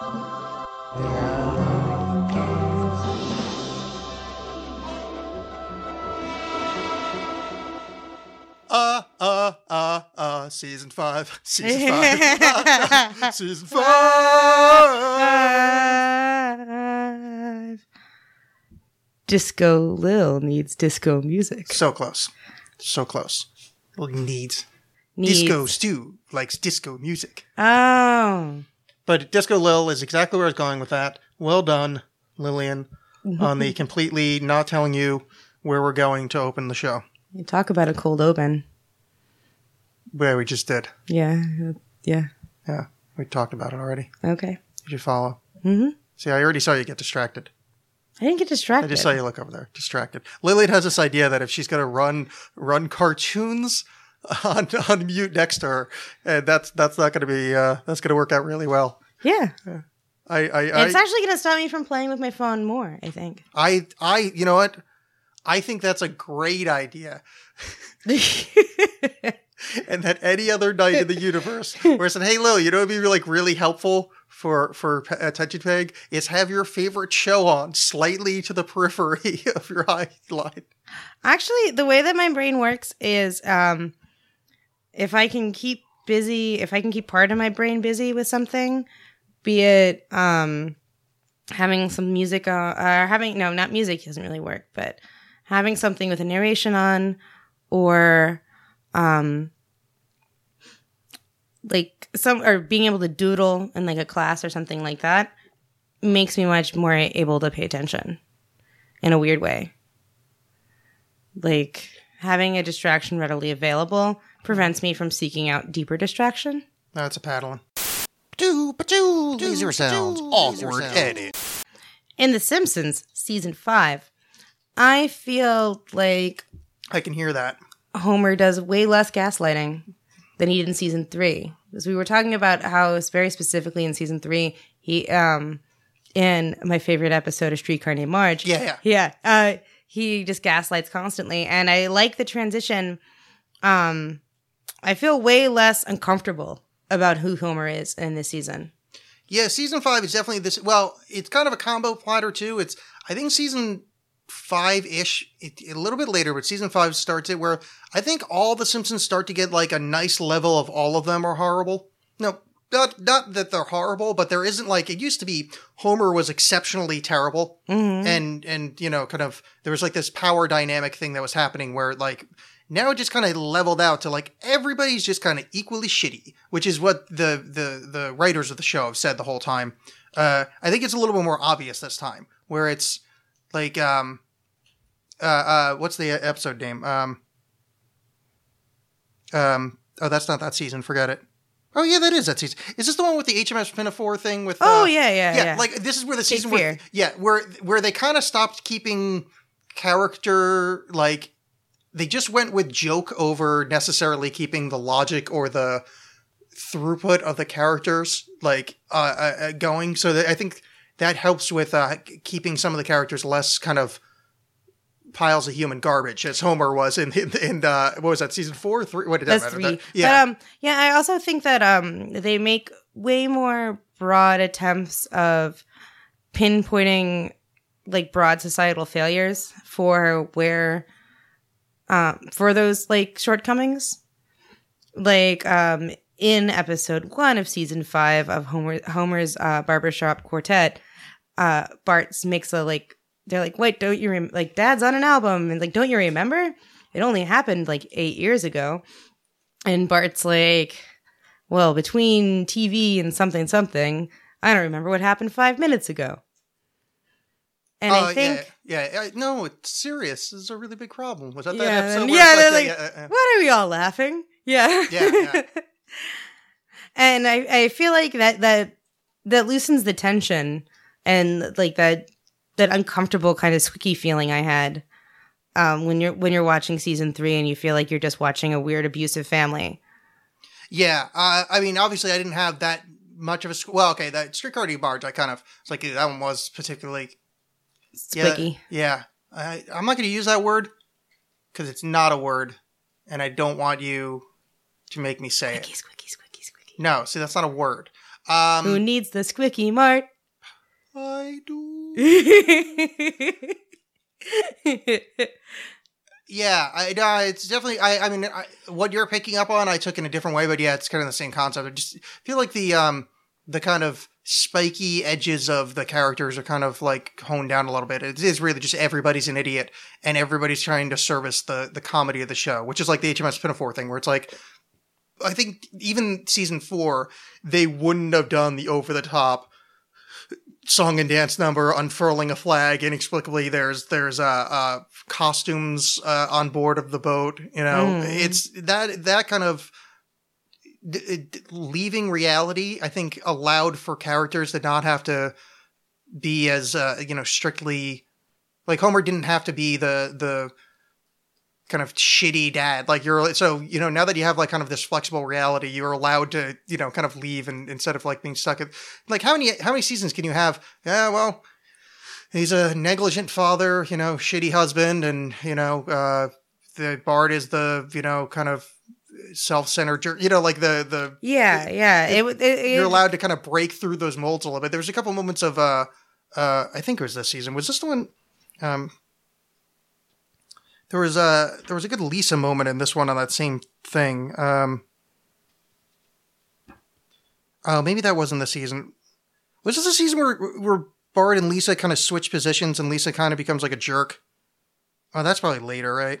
Uh, uh, uh, uh, season five, season five, season five. Disco Lil needs disco music. So close, so close. Needs Needs. disco stew likes disco music, Oh. But Disco Lil is exactly where I was going with that. Well done, Lillian, on the completely not telling you where we're going to open the show. You talk about a cold open. Where we just did. Yeah. Yeah. Yeah, we talked about it already. Okay. Did you follow? Mm-hmm. See, I already saw you get distracted. I didn't get distracted. I just saw you look over there, distracted. Lillian has this idea that if she's going to run run cartoons on on mute next to her, and that's that's not going to be uh, that's going to work out really well. Yeah. I I I, It's actually going to stop me from playing with my phone more, I think. I I you know what? I think that's a great idea. and that any other night in the universe where I said, "Hey, Lil, you know, it'd be like really helpful for for attention peg is have your favorite show on slightly to the periphery of your eye line." Actually, the way that my brain works is um if I can keep busy, if I can keep part of my brain busy with something, be it um having some music on or having no, not music doesn't really work, but having something with a narration on or um like some or being able to doodle in like a class or something like that makes me much more able to pay attention in a weird way. Like having a distraction readily available prevents me from seeking out deeper distraction. That's a paddling. Laser sounds. Awkward edit. In The Simpsons season 5, I feel like I can hear that. Homer does way less gaslighting than he did in season 3. Because we were talking about how it's very specifically in season 3 he um in my favorite episode of Streetcar Named Marge. Yeah, yeah. Yeah. Uh, he just gaslights constantly. And I like the transition. Um, I feel way less uncomfortable about who Homer is in this season. Yeah, season five is definitely this. Well, it's kind of a combo platter too. It's I think season five ish, a little bit later, but season five starts it where I think all the Simpsons start to get like a nice level of all of them are horrible. No, not not that they're horrible, but there isn't like it used to be. Homer was exceptionally terrible, and and you know, kind of there was like this power dynamic thing that was happening where like now it just kind of leveled out to like everybody's just kind of equally shitty, which is what the the the writers of the show have said the whole time. Uh, I think it's a little bit more obvious this time, where it's like um, uh, uh, what's the episode name? Um, um, oh, that's not that season. Forget it. Oh yeah, that is that season. Is this the one with the HMS Pinafore thing with? Oh, uh, yeah, yeah, yeah. Like this is where the season where yeah, where where they kind of stopped keeping character like they just went with joke over necessarily keeping the logic or the throughput of the characters like uh, uh, uh, going. So that I think that helps with uh, keeping some of the characters less kind of piles of human garbage as Homer was in in, in uh, what was that season four three? What did that That's matter? three. That- yeah, But um, yeah, I also think that um, they make way more broad attempts of pinpointing like broad societal failures for where um for those like shortcomings. Like um in episode one of season five of Homer Homer's uh, barbershop quartet, uh, Bart makes a like they're like, wait, don't you rem- like Dad's on an album and like, don't you remember? It only happened like eight years ago. And Bart's like, well, between TV and something something, I don't remember what happened five minutes ago. And Oh, I think, yeah, yeah, yeah. No, it's serious. This is a really big problem. Was that that yeah, episode? then- where yeah, they're like, like, yeah, yeah. what are we all laughing? Yeah, Yeah, yeah. and I, I feel like that that that loosens the tension and like that that uncomfortable kind of squeaky feeling I had um, when you're when you're watching season three and you feel like you're just watching a weird abusive family. Yeah, uh, I mean, obviously, I didn't have that much of a sc- well. Okay, that streetcar Marge, I kind of it's like that one was particularly yeah, Squeaky. Yeah, I, I'm not going to use that word because it's not a word, and I don't want you to make me say it. Squeaky, squeaky, squeaky, squeaky. No, see, that's not a word. Who Um, needs the squicky mart? I do. Yeah, I no, it's definitely. I, I mean, I, what you're picking up on, I took in a different way, but yeah, it's kind of the same concept. I just feel like the um the kind of spiky edges of the characters are kind of like honed down a little bit. It is really just everybody's an idiot and everybody's trying to service the the comedy of the show, which is like the HMS Pinafore thing, where it's like. I think even season four, they wouldn't have done the over the top song and dance number unfurling a flag inexplicably there's there's uh, uh costumes uh, on board of the boat you know Mm. it's that that kind of d- d- leaving reality i think allowed for characters to not have to be as uh, you know strictly like homer didn't have to be the the kind of shitty dad like you're so you know now that you have like kind of this flexible reality you're allowed to you know kind of leave and instead of like being stuck at like how many how many seasons can you have yeah well he's a negligent father you know shitty husband and you know uh the Bart is the you know kind of self-centered you know like the the yeah. It, it, it, you're allowed to kind of break through those molds a little bit. There was a couple moments of uh uh I think it was this season. Was this the one um there was a there was a good Lisa moment in this one on that same thing. Um Oh, maybe that wasn't the season. Was this a season where where Bart and Lisa kind of switch positions and Lisa kind of becomes like a jerk? Oh, that's probably later, right?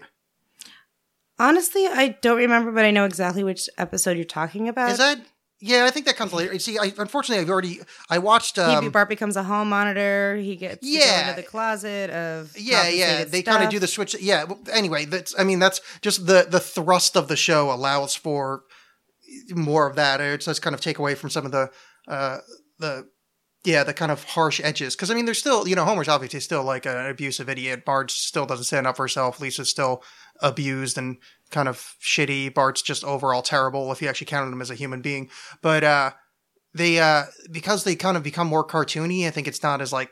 Honestly, I don't remember, but I know exactly which episode you're talking about. Is that yeah, I think that comes later. See, I unfortunately I've already I watched he, um Bart becomes a hall monitor. He gets Yeah. into the closet of Yeah, yeah, they kind of do the switch. Yeah, well, anyway, that's I mean that's just the the thrust of the show allows for more of that. It does kind of take away from some of the uh the yeah the kind of harsh edges because I mean there's still you know Homer's obviously still like an abusive idiot. Bart still doesn't stand up for herself. Lisa's still abused and kind of shitty. Bart's just overall terrible if you actually counted him as a human being. But uh they uh because they kind of become more cartoony. I think it's not as like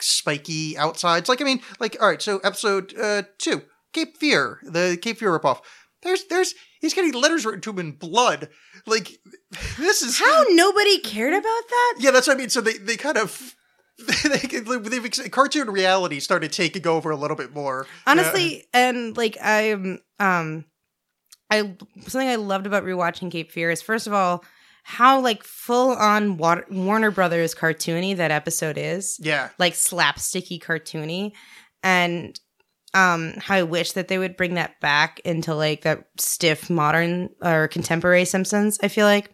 spiky outsides. Like I mean, like all right. So episode uh two, Cape Fear, the Cape Fear ripoff. There's there's he's getting letters written to him in blood. Like this is How nobody cared about that? yeah. That's what I mean. So they they kind of. They, they've cartoon reality started taking over a little bit more. Honestly, and like I'm um I something I loved about rewatching Cape Fear is first of all how like full on Wa- Warner Brothers cartoony that episode is. yeah, like slapsticky cartoony and um how I wish that they would bring that back into like that stiff modern or contemporary Simpsons, I feel like.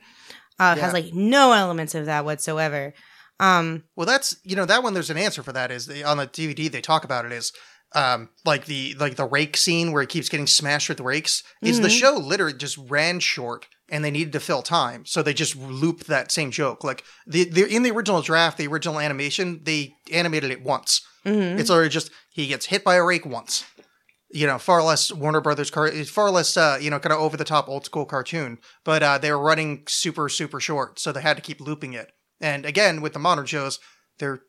Uh it has like no elements of that whatsoever. Um Well, that's you know that one. There's an answer for that. Is the, on the DVD they talk about it is um like the like the rake scene where he keeps getting smashed with rakes. Is the Mhm. show literally just ran short and they needed to fill time, so they just looped that same joke. Like the, the in the original draft, the original animation, they animated it once. mhm. It's already just he gets hit by a rake once. You know, far less Warner Brothers car, far less uh, you know, kind of over the top old school cartoon. But uh, they were running super super short, so they had to keep looping it. And again, with the modern shows, they're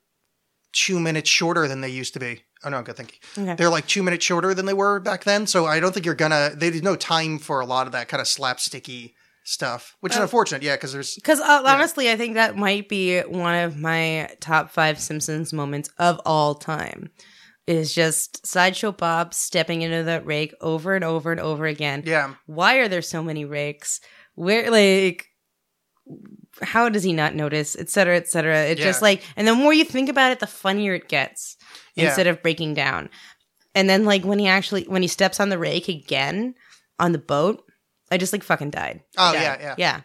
two minutes shorter than they used to be. Oh no, good thinking. Okay. They're like two minutes shorter than they were back then. So I don't think you're gonna. There's no time for a lot of that kind of slapsticky stuff, which is Uh, unfortunate. Yeah, because there's Because uh, honestly, I think that might be one of my top five Simpsons moments of all time. Is just Sideshow Bob stepping into that rake over and over and over again. yeah. Why are there so many rakes? Where, like, how does he not notice, et cetera, et cetera? It's Yeah. just like, and the more you think about it, the funnier it gets Yeah. instead of breaking down. And then, like, when he actually, when he steps on the rake again on the boat, I just like fucking died. I Oh, died. yeah, yeah. Yeah.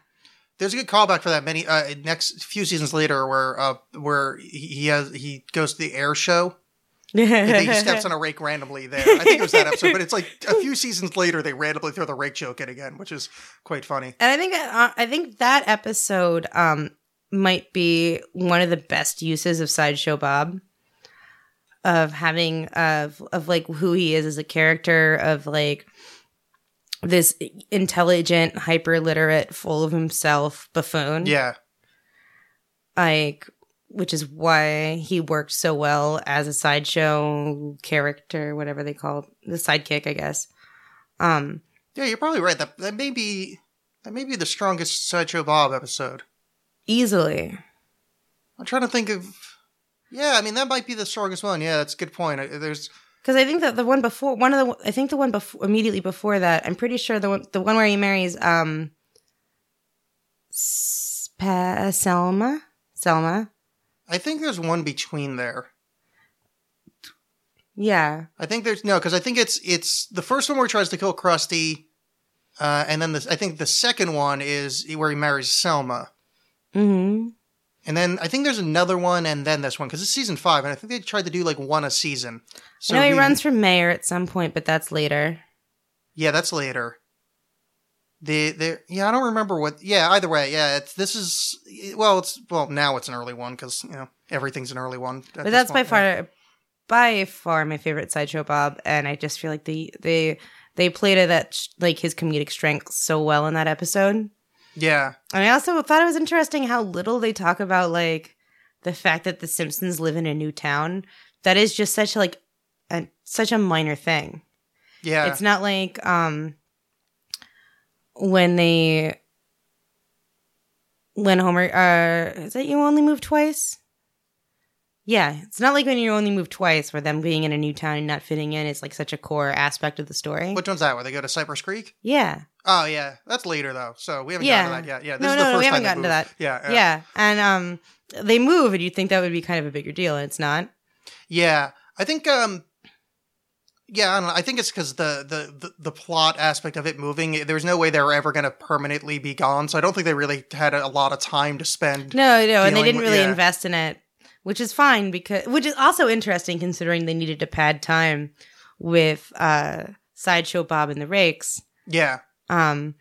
There's a good callback for that many uh, next few seasons later, where uh, where he he has he goes to the air show. He steps on a rake randomly there. I think it was that episode, but it's like a few seasons later they randomly throw the rake joke in again, which is quite funny. And I think uh, I think that episode um might be one of the best uses of Sideshow Bob of having of of like who he is as a character of like this intelligent, hyper literate, full of himself buffoon. Yeah, Like which is why he worked so well as a sideshow character, whatever they call it, the sidekick, I guess. Um yeah, you're probably right. That that may be that may be the strongest sideshow Bob episode. easily. I'm trying to think of. Yeah, I mean that might be the strongest one. Yeah, that's a good point. I- There's Because I think that the one before, one of the, I think the one before, immediately before that, I'm pretty sure the one, the one where he marries, um, Selma, Selma, I think there's one between there. yeah, I think there's no because I think it's it's the first one where he tries to kill Krusty, uh, and then the, I think the second one is where he marries Selma, hmm and then I think there's another one, and then this one because it's season five, and I think they tried to do like one a season. I know he, runs for mayor at some point, but that's later. Yeah, that's later. The the yeah, I don't remember what. Yeah, either way, yeah, it's this is well, it's well now it's an early one because you know everything's an early one. But that's by point, yeah. far, by far my favorite sideshow Bob, and I just feel like they they they played it at like his comedic strength so well in that episode. Yeah, And I also thought it was interesting how little they talk about like the fact that the Simpsons live in a new town. That is just such like a such a minor thing. yeah, It's not like um when they when Homer uh is that you only move twice? Yeah, it's not like when you only move twice where them being in a new town and not fitting in is like such a core aspect of the story. Which one's that? Where they go to Cypress Creek? yeah. Oh yeah, that's later though. So we haven't Yeah. gotten to that yet. Yeah, this No, is no, the no, first we haven't gotten to that. Yeah, yeah, Yeah. And um they move and you'd think that would be kind of a bigger deal and it's not. Yeah, I think. um Yeah, I don't know. I think it's because the, the the the plot aspect of it moving. There's no way they were ever going to permanently be gone. So I don't think they really had a lot of time to spend. No, no, and they didn't with- really yeah. invest in it, which is fine because which is also interesting considering they needed to pad time with uh sideshow Bob and the Rakes. Yeah. Um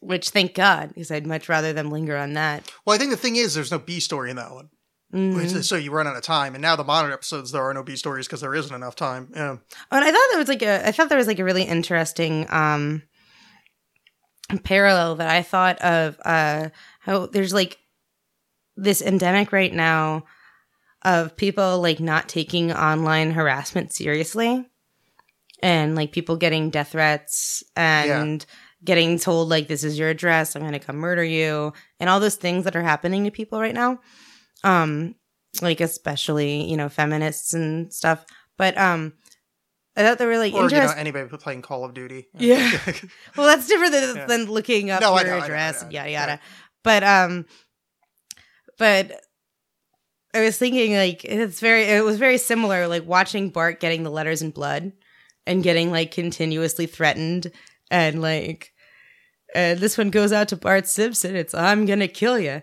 which thank God, because I'd much rather them linger on that. Well, I think the thing is, there's no B story in that one. Mhm. Which So you run out of time, and now the modern episodes there are no B stories because there isn't enough time. Yeah. Oh, and I thought there was like a I thought there was like a really interesting um parallel that I thought of uh how there's like this endemic right now of people like not taking online harassment seriously and like people getting death threats and getting told like this is your address i'm going to come murder you and all those things that are happening to people right now um like especially you know feminists and stuff but um i thought they were like Or you know anybody playing Call of Duty. Yeah. well that's different than, Yeah. than looking up No, your know, I know, I address and yada yeah. yada but um but i was thinking like it's very it was very similar like watching bart getting the letters in blood and getting like continuously threatened and like uh, this one goes out to bart simpson it's i'm gonna kill you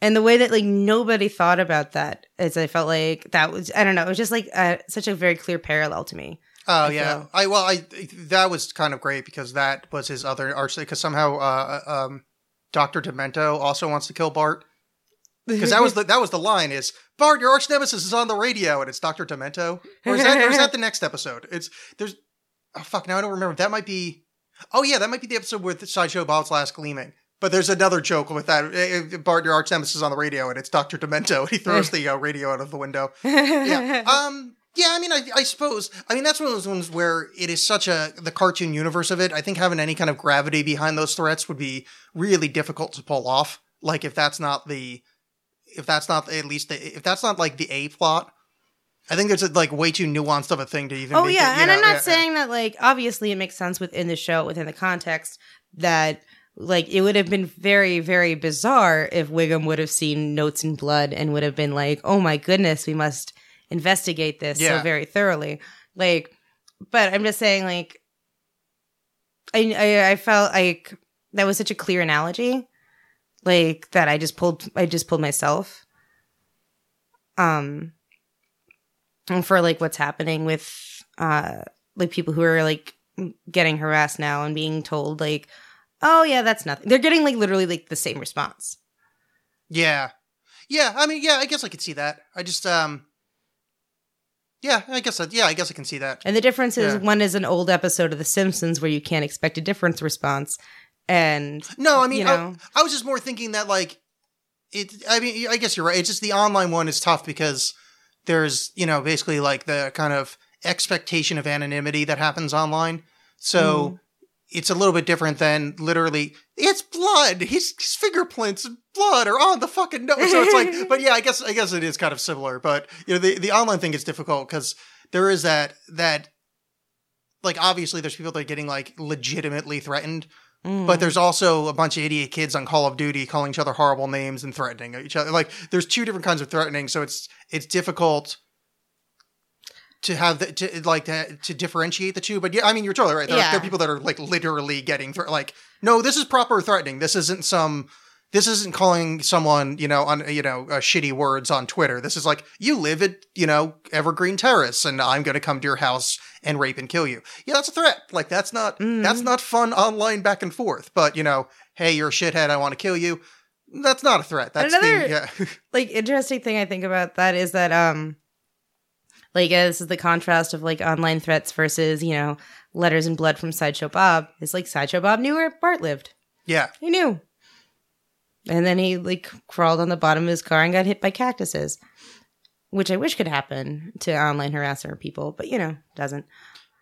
and the way that like nobody thought about that is i felt like that was i don't know it was just like uh, such a very clear parallel to me Oh I yeah, feel. I well, I that was kind of great because that was his other arch. Because somehow, uh, um, Doctor Demento also wants to kill Bart. Because that was the that was the line is Bart, your arch nemesis is on the radio, and it's Doctor Demento. Or is that or is that the next episode? It's there's oh fuck now I don't remember. That might be oh yeah that might be the episode with Sideshow Bob's Last Gleaming. But there's another joke with that. Eh, eh, Bart, your arch nemesis is on the radio, and it's Doctor Demento. And he throws the uh, radio out of the window yeah. Um. Yeah. I mean, I, I suppose. I mean, that's one of those ones where it is such a the cartoon universe of it. I think having any kind of gravity behind those threats would be really difficult to pull off. Like if that's not the, if that's not at least the, if that's not like the A plot. I think there's like way too nuanced of a thing to even. Be. Oh make yeah, you and know, I'm not yeah, saying that like obviously it makes sense within the show, within the context that like it would have been very very bizarre if Wiggum would have seen notes in blood and would have been like, "Oh my goodness, we must investigate this Yeah. so very thoroughly." Like, but I'm just saying like I I, I felt like that was such a clear analogy, like that I just pulled I just pulled myself. Um, and for like what's happening with uh like people who are like getting harassed now and being told like oh yeah that's nothing they're getting like literally like the same response Yeah. Yeah. I mean, yeah. I guess I could see that. I just um. Yeah, I guess. I, yeah, I guess I can see that. and the difference is Yeah. one is an old episode of the simpsons where you can't expect a different response and No, I mean, you know I, I was just more thinking that like it. I mean, I guess you're right. It's just the online one is tough because there's you know basically like the kind of expectation of anonymity that happens online. So it's a little bit different than literally it's blood. His, his fingerprints and blood are on the fucking note. So it's like, but yeah, I guess I guess it is kind of similar. But you know, the the online thing is difficult because there is that that like obviously there's people that are getting like legitimately threatened. But mm. there's also a bunch of idiot kids on Call of Duty calling each other horrible names and threatening each other. Like there's two different kinds of threatening, so it's it's difficult to have the, to like to, to differentiate the two. But yeah, I mean you're totally right. There, are, there are people that are like literally getting thre- like no, this is proper threatening. This isn't some. This isn't calling someone, you know, on you know, uh, shitty words on Twitter. This is like you live at, you know, Evergreen Terrace, and I'm going to come to your house and rape and kill you. Yeah, that's a threat. Like that's not that's not fun online back and forth. But you know, hey, you're a shithead. I want to kill you. That's not a threat. That's Another- being, yeah, like interesting thing I think about that is that um like uh, this is the contrast of like online threats versus you know letters and blood from Sideshow Bob. It's like Sideshow Bob knew where Bart lived. yeah. He knew, and then he like crawled on the bottom of his car and got hit by cactuses, which I wish could happen to online harasser people, but you know doesn't.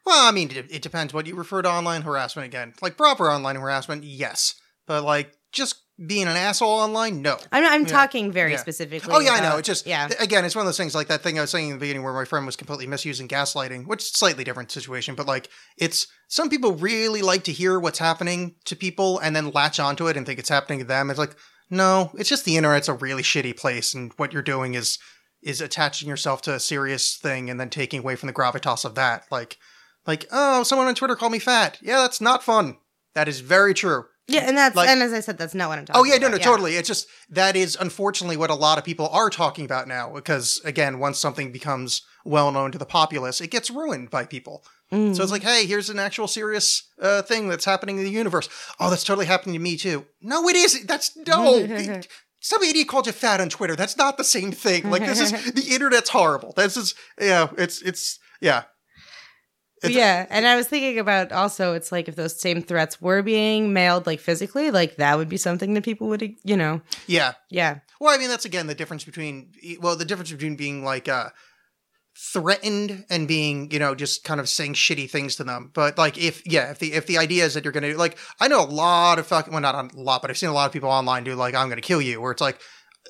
Well, I mean, it, it depends what you refer to online harassment again. Like proper online harassment, yes, but like just being an asshole online, no. I'm I'm Yeah. talking very Yeah. specifically. Oh yeah, I know. It's just yeah. again, it's one of those things like that thing I was saying in the beginning where my friend was completely misusing gaslighting, which is a slightly different situation, but like it's some people really like to hear what's happening to people and then latch onto it and think it's happening to them. It's like, no, it's just the internet's a really shitty place and what you're doing is is attaching yourself to a serious thing and then taking away from the gravitas of that. Like like, oh, someone on Twitter called me fat. Yeah, that's not fun. That is very true. Yeah, and that's Like- and as I said, that's not what I'm talking. Oh yeah, no, about. no, totally. It's just that is unfortunately what a lot of people are talking about now. Because again, once something becomes well known to the populace, it gets ruined by people. Mm. So it's like, hey, here's an actual serious uh, thing that's happening in the universe. Oh, that's totally happening to me too. No, it isn't. That's no. Some idiot called you fat on Twitter. That's not the same thing. Like this is the internet's horrible. This is yeah. It's it's yeah. Yeah, and I was thinking about also, it's like if those same threats were being mailed, like physically, like that would be something that people would, you know, Yeah. yeah, Well, I mean, that's again the difference between well, the difference between being like uh threatened and being you know just kind of saying shitty things to them. But like if yeah, if the if the idea is that you're gonna like, I know a lot of fucking well, not a lot, but I've seen a lot of people online do like I'm gonna kill you, where it's like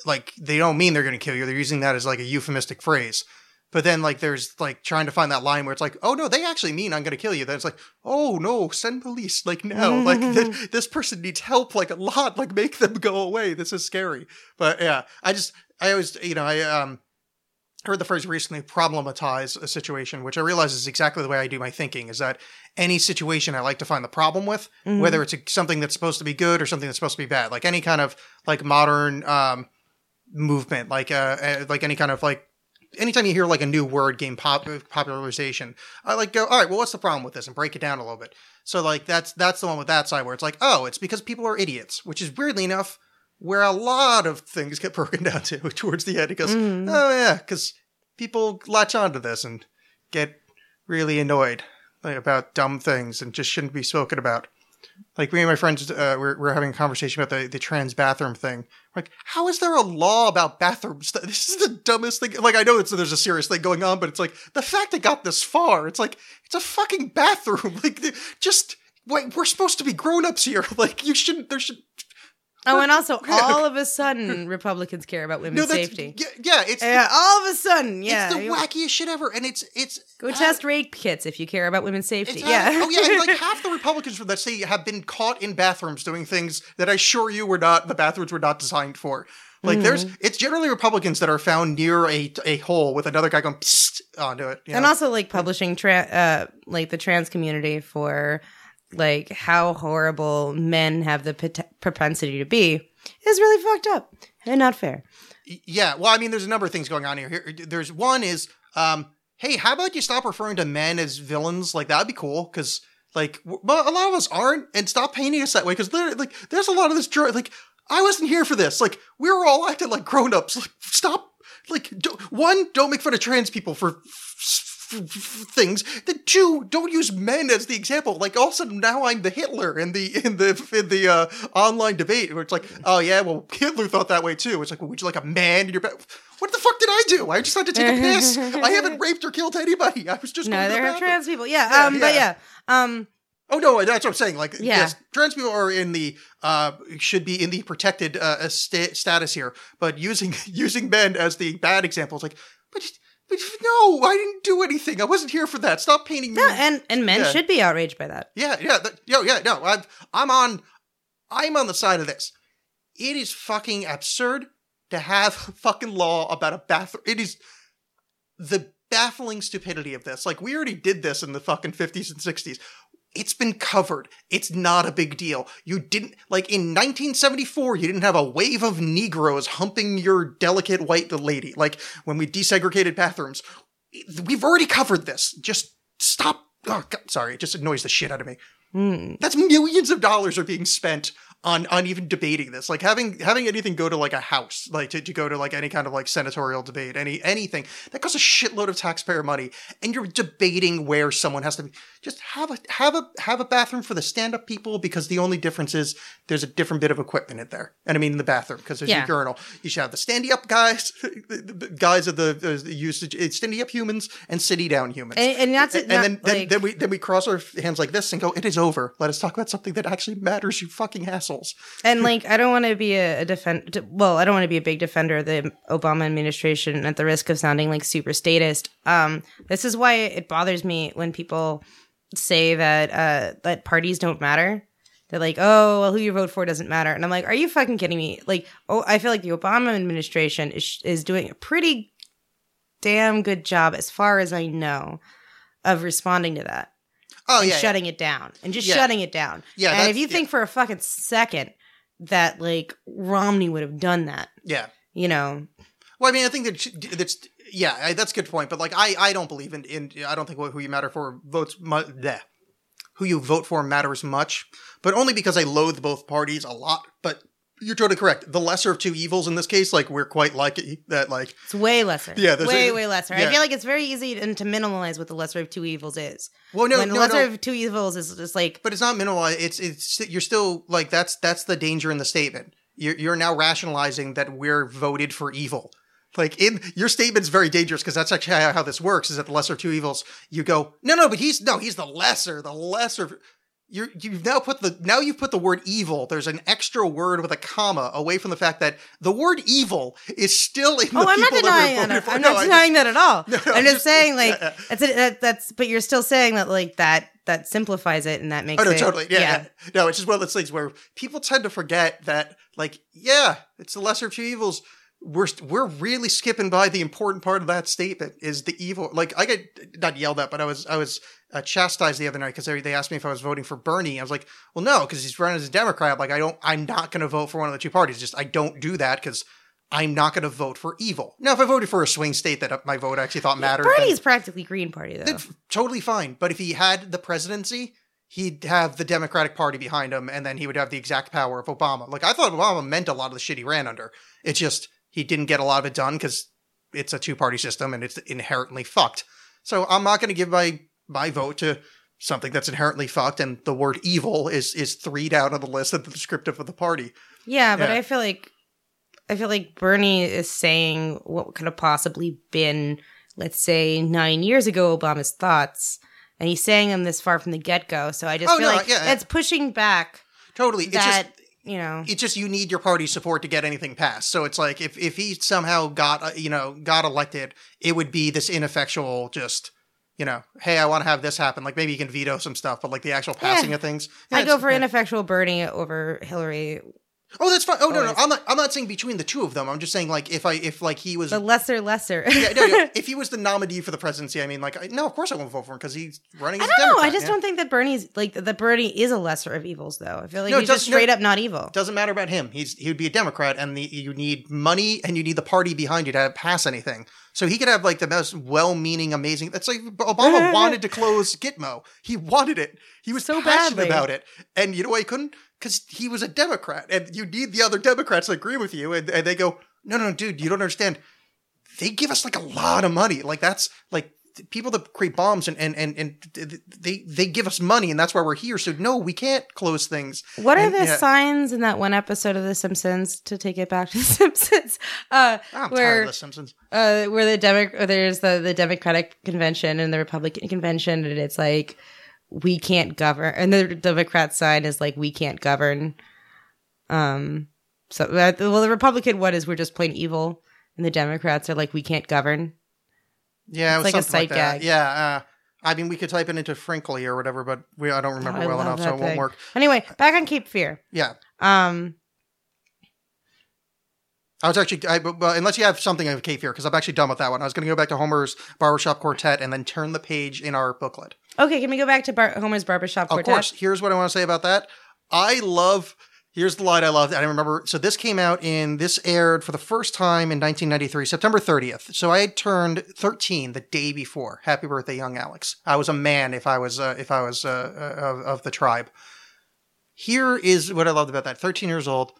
like they don't mean they're gonna kill you, they're using that as like a euphemistic phrase. But then, like, there's like trying to find that line where it's like, oh no, they actually mean I'm gonna kill you. Then it's like, oh no, send police, like now, like th- this person needs help, like a lot, like make them go away. This is scary. But yeah, I just, I always, you know, I um heard the phrase recently, problematize a situation, which I realize is exactly the way I do my thinking. Is that any situation I like to find the problem with, whether it's a, something that's supposed to be good or something that's supposed to be bad, like any kind of like modern um movement, like uh, uh like any kind of like anytime you hear like a new word game pop- popularization, I like go, all right, well, what's the problem with this, and break it down a little bit. So like that's that's the one with that side where it's like, oh, it's because people are idiots, which is weirdly enough where a lot of things get broken down to towards the end. It goes, Mhm. oh yeah, because people latch onto this and get really annoyed like, about dumb things and just shouldn't be spoken about. Like me and my friends, uh, we're, we're having a conversation about the, the trans bathroom thing. Like, how is there a law about bathrooms? This is the dumbest thing. Like, I know it's, there's a serious thing going on, but it's like the fact it got this far. It's like it's a fucking bathroom. Like, just wait, we're supposed to be grown ups here. Like, you shouldn't. There should. Oh, and also, all of a sudden, Republicans care about women's that's safety. yeah, yeah. It's Yeah, all of a sudden, yeah. it's the you- wackiest shit ever, and it's it's Go uh, test rape kits if you care about women's safety. It's yeah. oh yeah, and like half the Republicans that say have been caught in bathrooms doing things that I assure you were not the bathrooms were not designed for. Like there's Mm-hmm. it's generally Republicans that are found near a a hole with another guy going psst onto it. you and know? also like publishing tra- uh like the trans community for like how horrible men have the pot- propensity to be is really fucked up and not fair. yeah. Well, I mean, there's a number of things going on here. here there's one is um, hey, how about you stop referring to men as villains? Like that'd be cool because. Like, well, a lot of us aren't, and stop painting us that way. Because like, there's a lot of this. dr- Like, I wasn't here for this. Like, we were all acting like grown-ups. Like, stop. Like, don't, one, don't make fun of trans people for f- things. Then two, don't use men as the example. Like, all of a sudden now I'm the Hitler in the in the in the uh, online debate where it's like, oh yeah, well Hitler thought that way too. It's like, well, would you like a man in your bed? What the fuck did I do? I just had to take a piss. I haven't raped or killed anybody. I was just No, there are trans people. Yeah. Yeah, um. But yeah. yeah. Um. Oh no, that's what I'm saying. Like, Yeah. yes, trans people are in the uh should be in the protected uh sta- status here, but using using men as the bad example is like, but, but no, I didn't do anything. I wasn't here for that. Stop painting me. No, and and men Yeah. should be outraged by that. Yeah, yeah, that, yo, yeah, no, I'm, I'm on, I'm on the side of this. It is fucking absurd to have fucking law about a bathroom. It is the baffling stupidity of this. Like, we already did this in the fucking 50s and 60s. It's been covered. It's not a big deal. You didn't, like, in 1974, you didn't have a wave of Negroes humping your delicate white lady. Like, when we desegregated bathrooms. We've already covered this. Just stop. Oh, God, sorry, it just annoys the shit out of me. Hmm. That's millions of dollars are being spent on on even debating this. Like having having anything go to like a house, like to, to go to like any kind of like senatorial debate, any anything that costs a shitload of taxpayer money, and you're debating where someone has to be. Just have a have a have a bathroom for the stand up people because the only difference is there's a different bit of equipment in there, and I mean in the bathroom because there's Yeah. a urinal. You should have the standy up guys, the, the guys of the, uh, the usage, it's standy up humans and sitting down humans. And, and that's it And, not, then, then, like, then we then we cross our hands like this and go, "It is over. Let us talk about something that actually matters, you fucking assholes." and like I don't want to be a, a defend. Well, I don't want to be a big defender of the Obama administration at the risk of sounding like super statist. Um, this is why it bothers me when people say that uh, that parties don't matter. They're like, oh, well, who you vote for doesn't matter, and I'm like, are you fucking kidding me? Like, oh, I feel like the Obama administration is is doing a pretty damn good job, as far as I know, of responding to that Oh yeah, shutting it down and just Yeah. shutting it down. Yeah, and if you yeah. think for a fucking second that like Romney would have done that, yeah. you know, Well, I mean, I think that that's yeah, I, that's a good point. But like, I I don't believe in in I don't think who you matter for votes mu- bleh. who you vote for matters much, but only because I loathe both parties a lot. But you're totally correct. The lesser of two evils in this case, like we're quite lucky that like it's way lesser. Yeah, way a- way lesser. yeah. I feel like it's very easy to, to minimalize what the lesser of two evils is. well no when no, the lesser no of two evils is just like but it's not minimalized. It's it's you're still like that's that's the danger in the statement. You're you're now rationalizing that we're voted for evil. Like in your statement's very dangerous because that's actually how, how this works. Is that the lesser of two evils? You go no no, but he's no he's the lesser the lesser. You're, you've now put the now you've put the word evil. There's an extra word with a comma away from the fact that the word evil is still in the Oh, I'm not denying that that. I'm No, not I just- denying that at all. No, no, I'm I'm just just- saying, like, yeah. that's it. That, that's, but you're still saying that, like, that that simplifies it and that makes Oh no, it totally. Yeah, yeah. No, it's just one of those things where people tend to forget that, like, yeah, it's the lesser of two evils. We're we're really skipping by the important part of that statement is the evil. Like, I got not yelled at, but I was I was uh, chastised the other night because they, they asked me if I was voting for Bernie. I was like, well, no, because he's running as a Democrat. Like, I don't. I'm not going to vote for one of the two parties. Just I don't do that because. I'm not going to vote for evil. Now, if I voted for a swing state that my vote actually thought mattered, then- Bernie's practically Green Party though. totally fine. But if he had the presidency, he'd have the Democratic Party behind him, and then he would have the exact power of Obama. Like I thought Obama meant a lot of the shit he ran under. It's just he didn't get a lot of it done because it's a two party system and it's inherently fucked. So I'm not going to give my my vote to something that's inherently fucked, and the word evil is is three down on the list of the descriptive of the party. Yeah, but Yeah. I feel like I feel like Bernie is saying what could have possibly been, let's say, nine years ago, Obama's thoughts, and he's saying them this far from the get go. So I just Oh, feel no, like yeah, yeah. it's pushing back Totally, it's that just you know. it's just you need your party support to get anything passed. So it's like if if he somehow got uh, you know got elected, it would be this ineffectual just you know, hey, I want to have this happen. Like maybe you can veto some stuff, but like the actual passing Yeah. of things. I go for yeah. ineffectual Bernie over Hillary, Oh, that's fine. Oh no, no, I'm not. I'm not saying between the two of them. I'm just saying like if I if like he was. the lesser lesser. yeah, no, no, if he was the nominee for the presidency, I mean, like, I, no, of course I won't vote for him because he's running. I don't know. I just yeah. don't think that Bernie's like that. Bernie is a lesser of evils, though. I feel like No, he's just straight up not evil. doesn't matter about him. He's he would be a Democrat, and the, you need money and you need the party behind you to pass anything. So he could have like the most well-meaning, amazing. That's like Obama wanted to close Gitmo. He wanted it. He was So passionate badly. about it, and you know why he couldn't? Because he was a Democrat, and you need the other Democrats to agree with you, and, and they go, "No, no, dude, you don't understand. They give us like a lot of money. Like that's like." People that create bombs and, and, and, and they they give us money and that's why we're here. So no, we can't close things. What are the yeah. signs in that one episode of The Simpsons to take it back to The Simpsons? Uh, I'm tired where of the Simpsons. uh, where the Demo- there's the the Democratic convention and the Republican convention, and it's like we can't govern, and the Democrat side is like we can't govern. Um, so uh, well, the Republican one is we're just plain evil, and the Democrats are like we can't govern. Yeah, it It's was like a something like gag. Yeah, uh, I mean, we could type it into Frinkiac or whatever, but we I don't remember Oh, well enough, so it won't work. Anyway, back on Cape Fear. Yeah, Um, I was actually, I, well, unless you have something of Cape Fear, because I'm actually done with that one. I was going to go back to Homer's Barbershop Quartet and then turn the page in our booklet. Okay, can we go back to Bar- Homer's Barbershop quartet? Of course, here's what I want to say about that. I love. Here's the line I love. I remember. So this came out in. This aired for the first time in 1993, September 30th. So I had turned 13 the day before. Happy birthday, young Alexx. I was a man if I was uh, if I was uh, uh, of, of the tribe. Here is what I loved about that. 13 years old.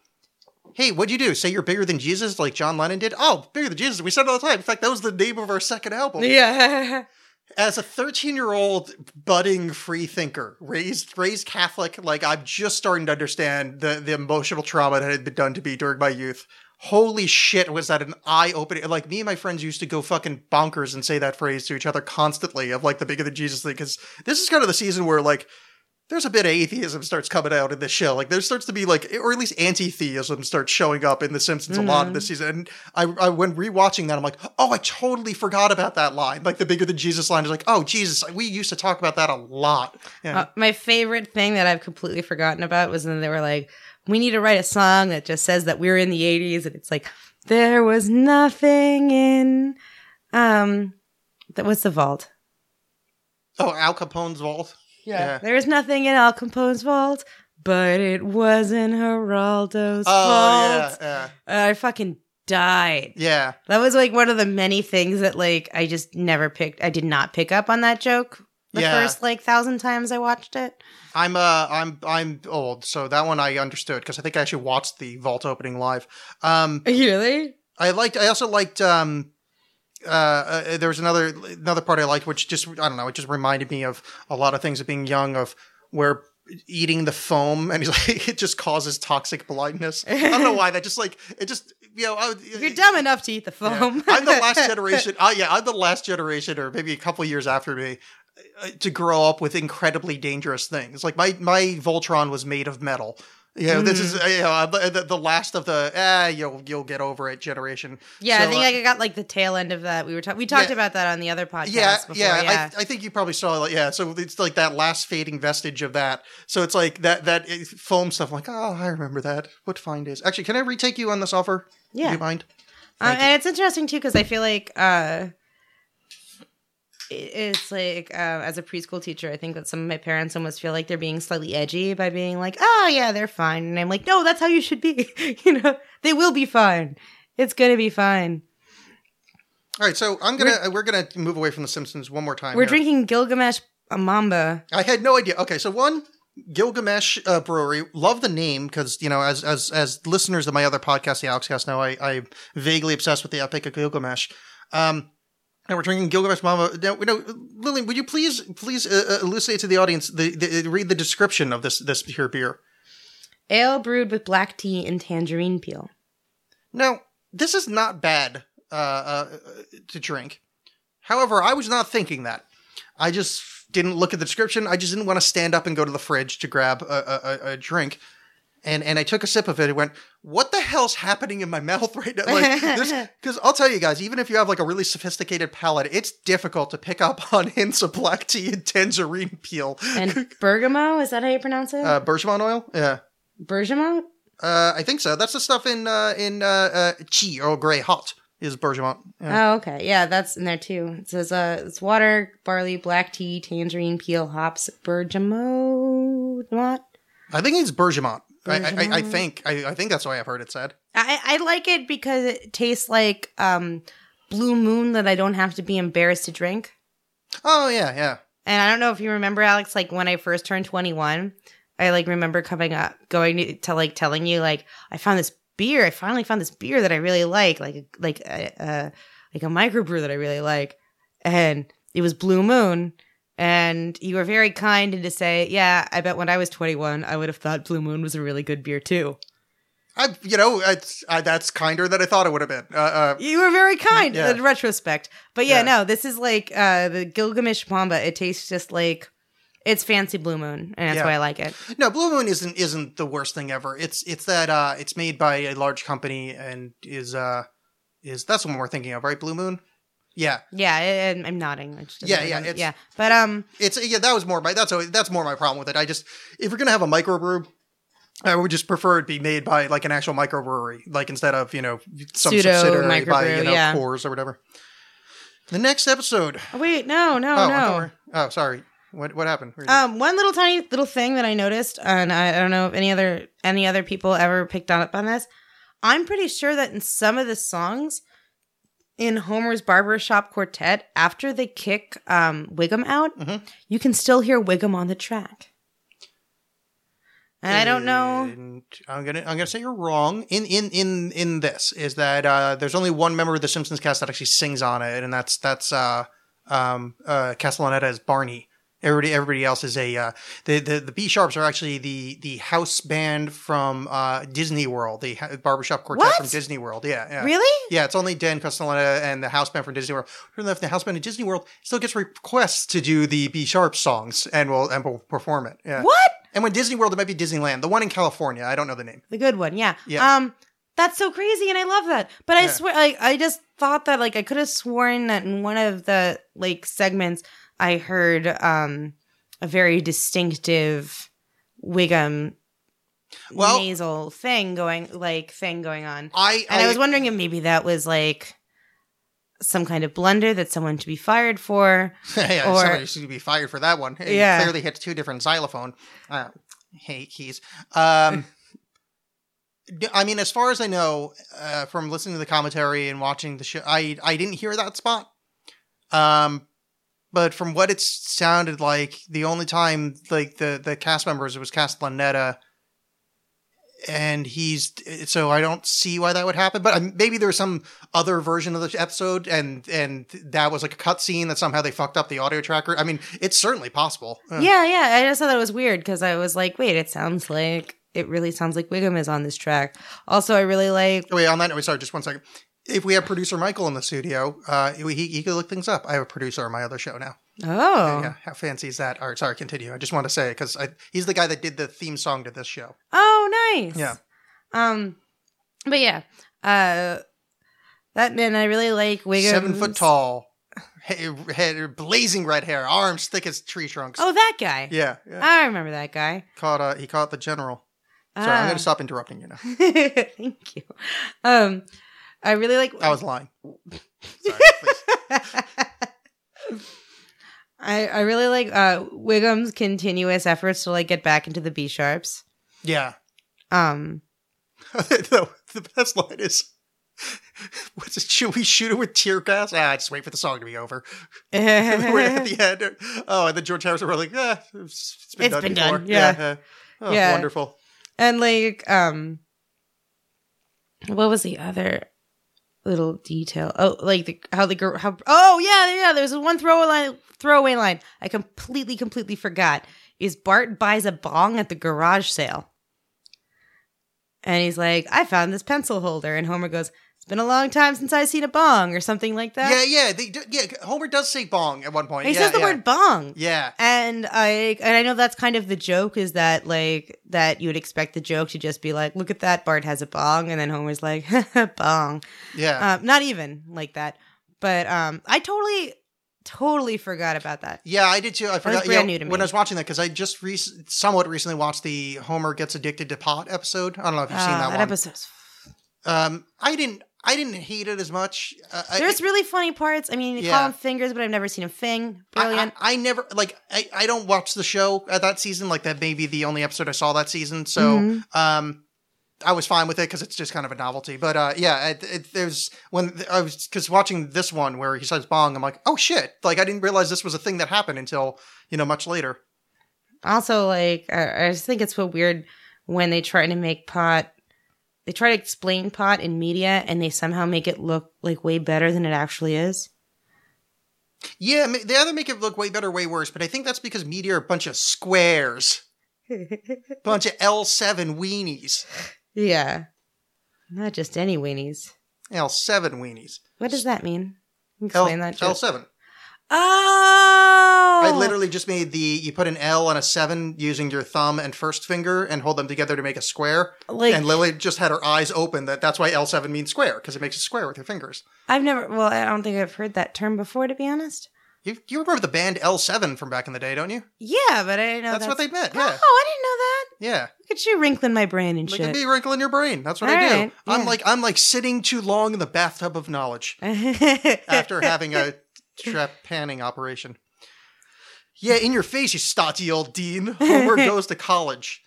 Hey, what'd you do? Say you're bigger than Jesus, like John Lennon did? Oh, bigger than Jesus. We said it all the time. In fact, that was the name of our second album Yeah. as a 13 year old budding free thinker raised raised catholic like i'm just starting to understand the the emotional trauma that had been done to me during my youth. Holy shit was that an eye opening like me and my friends used to go fucking bonkers and say that phrase to each other constantly of like the bigger than jesus thing because this is kind of the season where like there's a bit of atheism starts coming out in this show. Like there starts to be like, or at least anti-theism starts showing up in The Simpsons a lot in this season. And I, I, when rewatching that, I'm like, oh, I totally forgot about that line. Like the bigger than Jesus line is like, oh Jesus, we used to talk about that a lot. Yeah. Uh, my favorite thing that I've completely forgotten about was when they were like, we need to write a song that just says that we're in the 80s. And it's like, there was nothing in, um, that was the vault. oh, Al Capone's vault. Yeah. There was nothing in Al Capone's vault, but it wasn't Geraldo's vault. Oh fault. yeah, yeah, I fucking died. yeah. That was like one of the many things that like I just never picked. I did not pick up on that joke the Yeah. first like thousand times I watched it. I'm uh, I'm I'm old, so that one I understood because I think I actually watched the vault opening live. Um, Really? I liked. I also liked. Um, uh, uh, there was another another part I liked, which just I don't know. It just reminded me of a lot of things of being young, of where eating the foam and he's like it just causes toxic blindness. I don't know why that just like it just you know I You're dumb enough to eat the yeah. foam. I'm the last generation. Uh, yeah, I'm the last generation, or maybe a couple years after me, uh, to grow up with incredibly dangerous things. Like my my Voltron was made of metal. You know, this is Mm. uh, you know the, the, last of the ah you'll you'll get over it generation. yeah, I think uh, I got like the tail end of that. We were talking. We talked Yeah. about that on the other podcast. yeah, before, yeah, yeah. I, I think you probably saw like yeah. So it's like that last fading vestige of that. So it's like that that uh, foam stuff. Like oh, I remember that. What fine is actually? Can I retake you on this offer? Yeah. Do you mind? Um, and it's interesting too because I feel like uh, it's like uh, as a preschool teacher, I think that some of my parents almost feel like they're being slightly edgy by being like, "Oh yeah, they're fine," and I'm like, "No, that's how you should be. you know, they will be fine. It's gonna be fine." All right, so I'm gonna we're, gonna move away from the Simpsons one more time. We're here. drinking Gilgamesh Mamba. I had no idea. Okay, so one Gilgamesh uh, Brewery. Love the name because you know, as as as listeners of my other podcast, the Alexxcast, know I I'm vaguely obsessed with the Epic of Gilgamesh. Um, and we're drinking Gilgamesh Mamba. Now, you know, Lillian, would you please please uh, uh, elucidate to the audience the, the read the description of this this here beer? Ale brewed with black tea and tangerine peel. Now, this is not bad uh, uh, to drink. However, I was not thinking that. I just didn't look at the description. I just didn't want to stand up and go to the fridge to grab a, a- a drink. And and I took a sip of it and went, "What the hell's happening in my mouth right now?" Like this, because I'll tell you guys, even if you have like a really sophisticated palate, it's difficult to pick up on hints of black tea and tangerine peel. And bergamot, is that how you pronounce it? Uh, bergamot oil, yeah, bergamot? uh, I think so. That's the stuff in uh, in uh, uh, tea Earl Grey hot is bergamot. Yeah. Oh, okay. Yeah, that's in there too. It says uh it's water, barley, black tea, tangerine peel, hops, bergamot. What? I think it's bergamot. I, I, I think I, I think that's why I've heard it said. I, I like it because it tastes like um blue moon that I don't have to be embarrassed to drink. Oh yeah, yeah. And I don't know if you remember, Alexx, like when I first turned 21, I like remember coming up, going to, to like telling you, like, I found this beer. I finally found this beer that I really like, like, like, uh, uh, like a microbrew that I really like. And it was Blue Moon. And you were very kind and to say, yeah, I bet when I was 21, I would have thought Blue Moon was a really good beer too. I you know it's uh, that's kinder than I thought it would have been. Uh, uh, You were very kind Yeah. in retrospect. But yeah, Yeah. no, this is like uh the Gilgamesh Mamba. It tastes just like It's fancy Blue Moon, and that's Yeah. why I like it. No, Blue Moon isn't isn't the worst thing ever. It's it's that uh it's made by a large company and is uh is that's the one we're thinking of, right? Blue Moon. Yeah, Yeah, I, I'm- nodding. Yeah, yeah, it's- yeah. But um, it's yeah. That was more my that's always, that's more my problem with it. I just if we're gonna have a microbrew, I would just prefer it be made by like an actual microbrewery, like instead of you know some Pseudo subsidiary by you know yeah. Coors or whatever. The next episode. oh, wait, no, no, oh, no. oh, sorry. What what happened? Um, one little tiny little thing that I noticed, and I, I don't know if any other any other people ever picked on up on this. I'm pretty sure that in some of the songs in Homer's Barbershop Quartet, after they kick um, Wiggum out, Mhm. you can still hear Wiggum on the track. And I don't know. I'm gonna I'm gonna say you're wrong. In in in in this is that uh, there's only one member of the Simpsons cast that actually sings on it, and that's that's uh, um, uh, Castellaneta as Barney. Everybody everybody else is a uh, the the the Be Sharps are actually the the house band from uh, Disney World, the ha- barbershop quartet What? from Disney World. Yeah, yeah. Really? Yeah, it's only Dan Castellaneta and the house band from Disney World. Out if the house band in Disney World still gets requests to do the Be Sharp songs and will and will perform it. Yeah. What? And when Disney World, it might be Disneyland. The one in California, I don't know the name. The good one, yeah. Yeah. Um, that's so crazy, and I love that. But I Yeah. swear, like, I just thought that, like, I could have sworn that in one of the like segments, I heard um a very distinctive Wiggum Well- nasal thing going, like, thing going on, I and I, was wondering if maybe that was like some kind of blunder that someone to be fired for. yeah, or- somebody should be fired for that one. He Yeah. clearly hit two different xylophone. Uh, hey, keys. Um, I mean, as far as I know, uh, from listening to the commentary and watching the show, I I didn't hear that spot. Um, but from what it sounded like, the only time like the the cast members it was Castellaneta, and he's so I don't see why that would happen. But um, maybe there was some other version of the episode, and and that was like a cut scene that somehow they fucked up the audio tracker. I mean, it's certainly possible. Yeah, yeah. I just thought that was weird because I was like, wait, it sounds like it really sounds like Wiggum is on this track. Also, I really like Wait, on that note, sorry, just one second. If we have producer Michael in the studio, uh, he, he could look things up. I have a producer on my other show now. oh Yeah, how fancy is that? All right, sorry, continue. I just want to say because he's the guy that did the theme song to this show. oh nice Yeah. um, but yeah, uh, that man I really like Wiggum. Seven foot tall, he- head, blazing red hair, arms thick as tree trunks. Oh, that guy. yeah, yeah. I remember that guy. caught uh, he caught the general. Sorry, I'm Ah. going to stop interrupting you now. Thank you. Um, I really like. I was lying. Sorry. I, I really like uh Wiggum's continuous efforts to like get back into the Be Sharps. Yeah. Um, the, the best line is, what's it, should we shoot it with tear gas? Ah, just wait for the song to be over. We're at the end. Oh, and then George Harrison were like, ah, it's, it's been It's done been before. done, yeah. yeah. Oh, Yeah. wonderful. and like um, what was the other little detail? Oh, like the how the girl how oh yeah yeah. There's one throwaway line throwaway line I completely completely forgot. Is Bart buys a bong at the garage sale. And he's like, I found this pencil holder. And Homer goes, It's been a long time since I've seen a bong or something like that. Yeah, yeah, they, do- yeah. Homer does say bong at one point. he yeah, says the yeah. word bong. Yeah, And I and I know that's kind of the joke is that like that you would expect the joke to just be like, look at that, Bart has a bong, and then Homer's like, bong. yeah, Um, not even like that. But um, I totally, totally forgot about that. yeah. I did too. I forgot. brand yeah, new to me. when I was watching that because I just rec- somewhat recently watched the Homer gets addicted to pot episode. I don't know if you've seen Uh, that, that one. episode's. Um, I didn't. I didn't hate it as much. Uh, I- There's really funny parts. I mean, you Yeah. call him fingers, but I've never seen him fing. Brilliant. I, I never like. I, I don't watch the show at that season. Like that may be the only episode I saw that season. So Mhm. um, I was fine with it because it's just kind of a novelty. But uh, yeah, it, it, there's when I was because watching this one where he says bong, I'm like, oh shit! Like I didn't realize this was a thing that happened until you know much later. Also, like, I, I just think it's so weird when they try to make pot, they try to explain pot in media and they somehow make it look like way better than it actually is. Yeah, they either make it look way better, way worse. But I think that's because media are a bunch of squares, bunch of L7 weenies, yeah. Not just any weenies. L7 weenies. What does that mean? L, Explain that. Joe. L7. Oh, I literally just made the you put an L and a seven using your thumb and first finger and hold them together to make a square. like and Lily just had her eyes open. That that's why L seven means square because it makes a square with your fingers. I've never. Well, I don't think I've heard that term before, to be honest. You you remember the band L seven from back in the day, don't you? Yeah, but I didn't know that's, what they meant. Oh, I didn't know that. yeah. Look at you wrinkling my brain and a shit. big wrinkle in your brain. That's what All I do. right, I'm like I'm like sitting too long in the bathtub of knowledge after having a trepanning operation. Yeah, in your face, you stodgy old dean. Homer goes to college.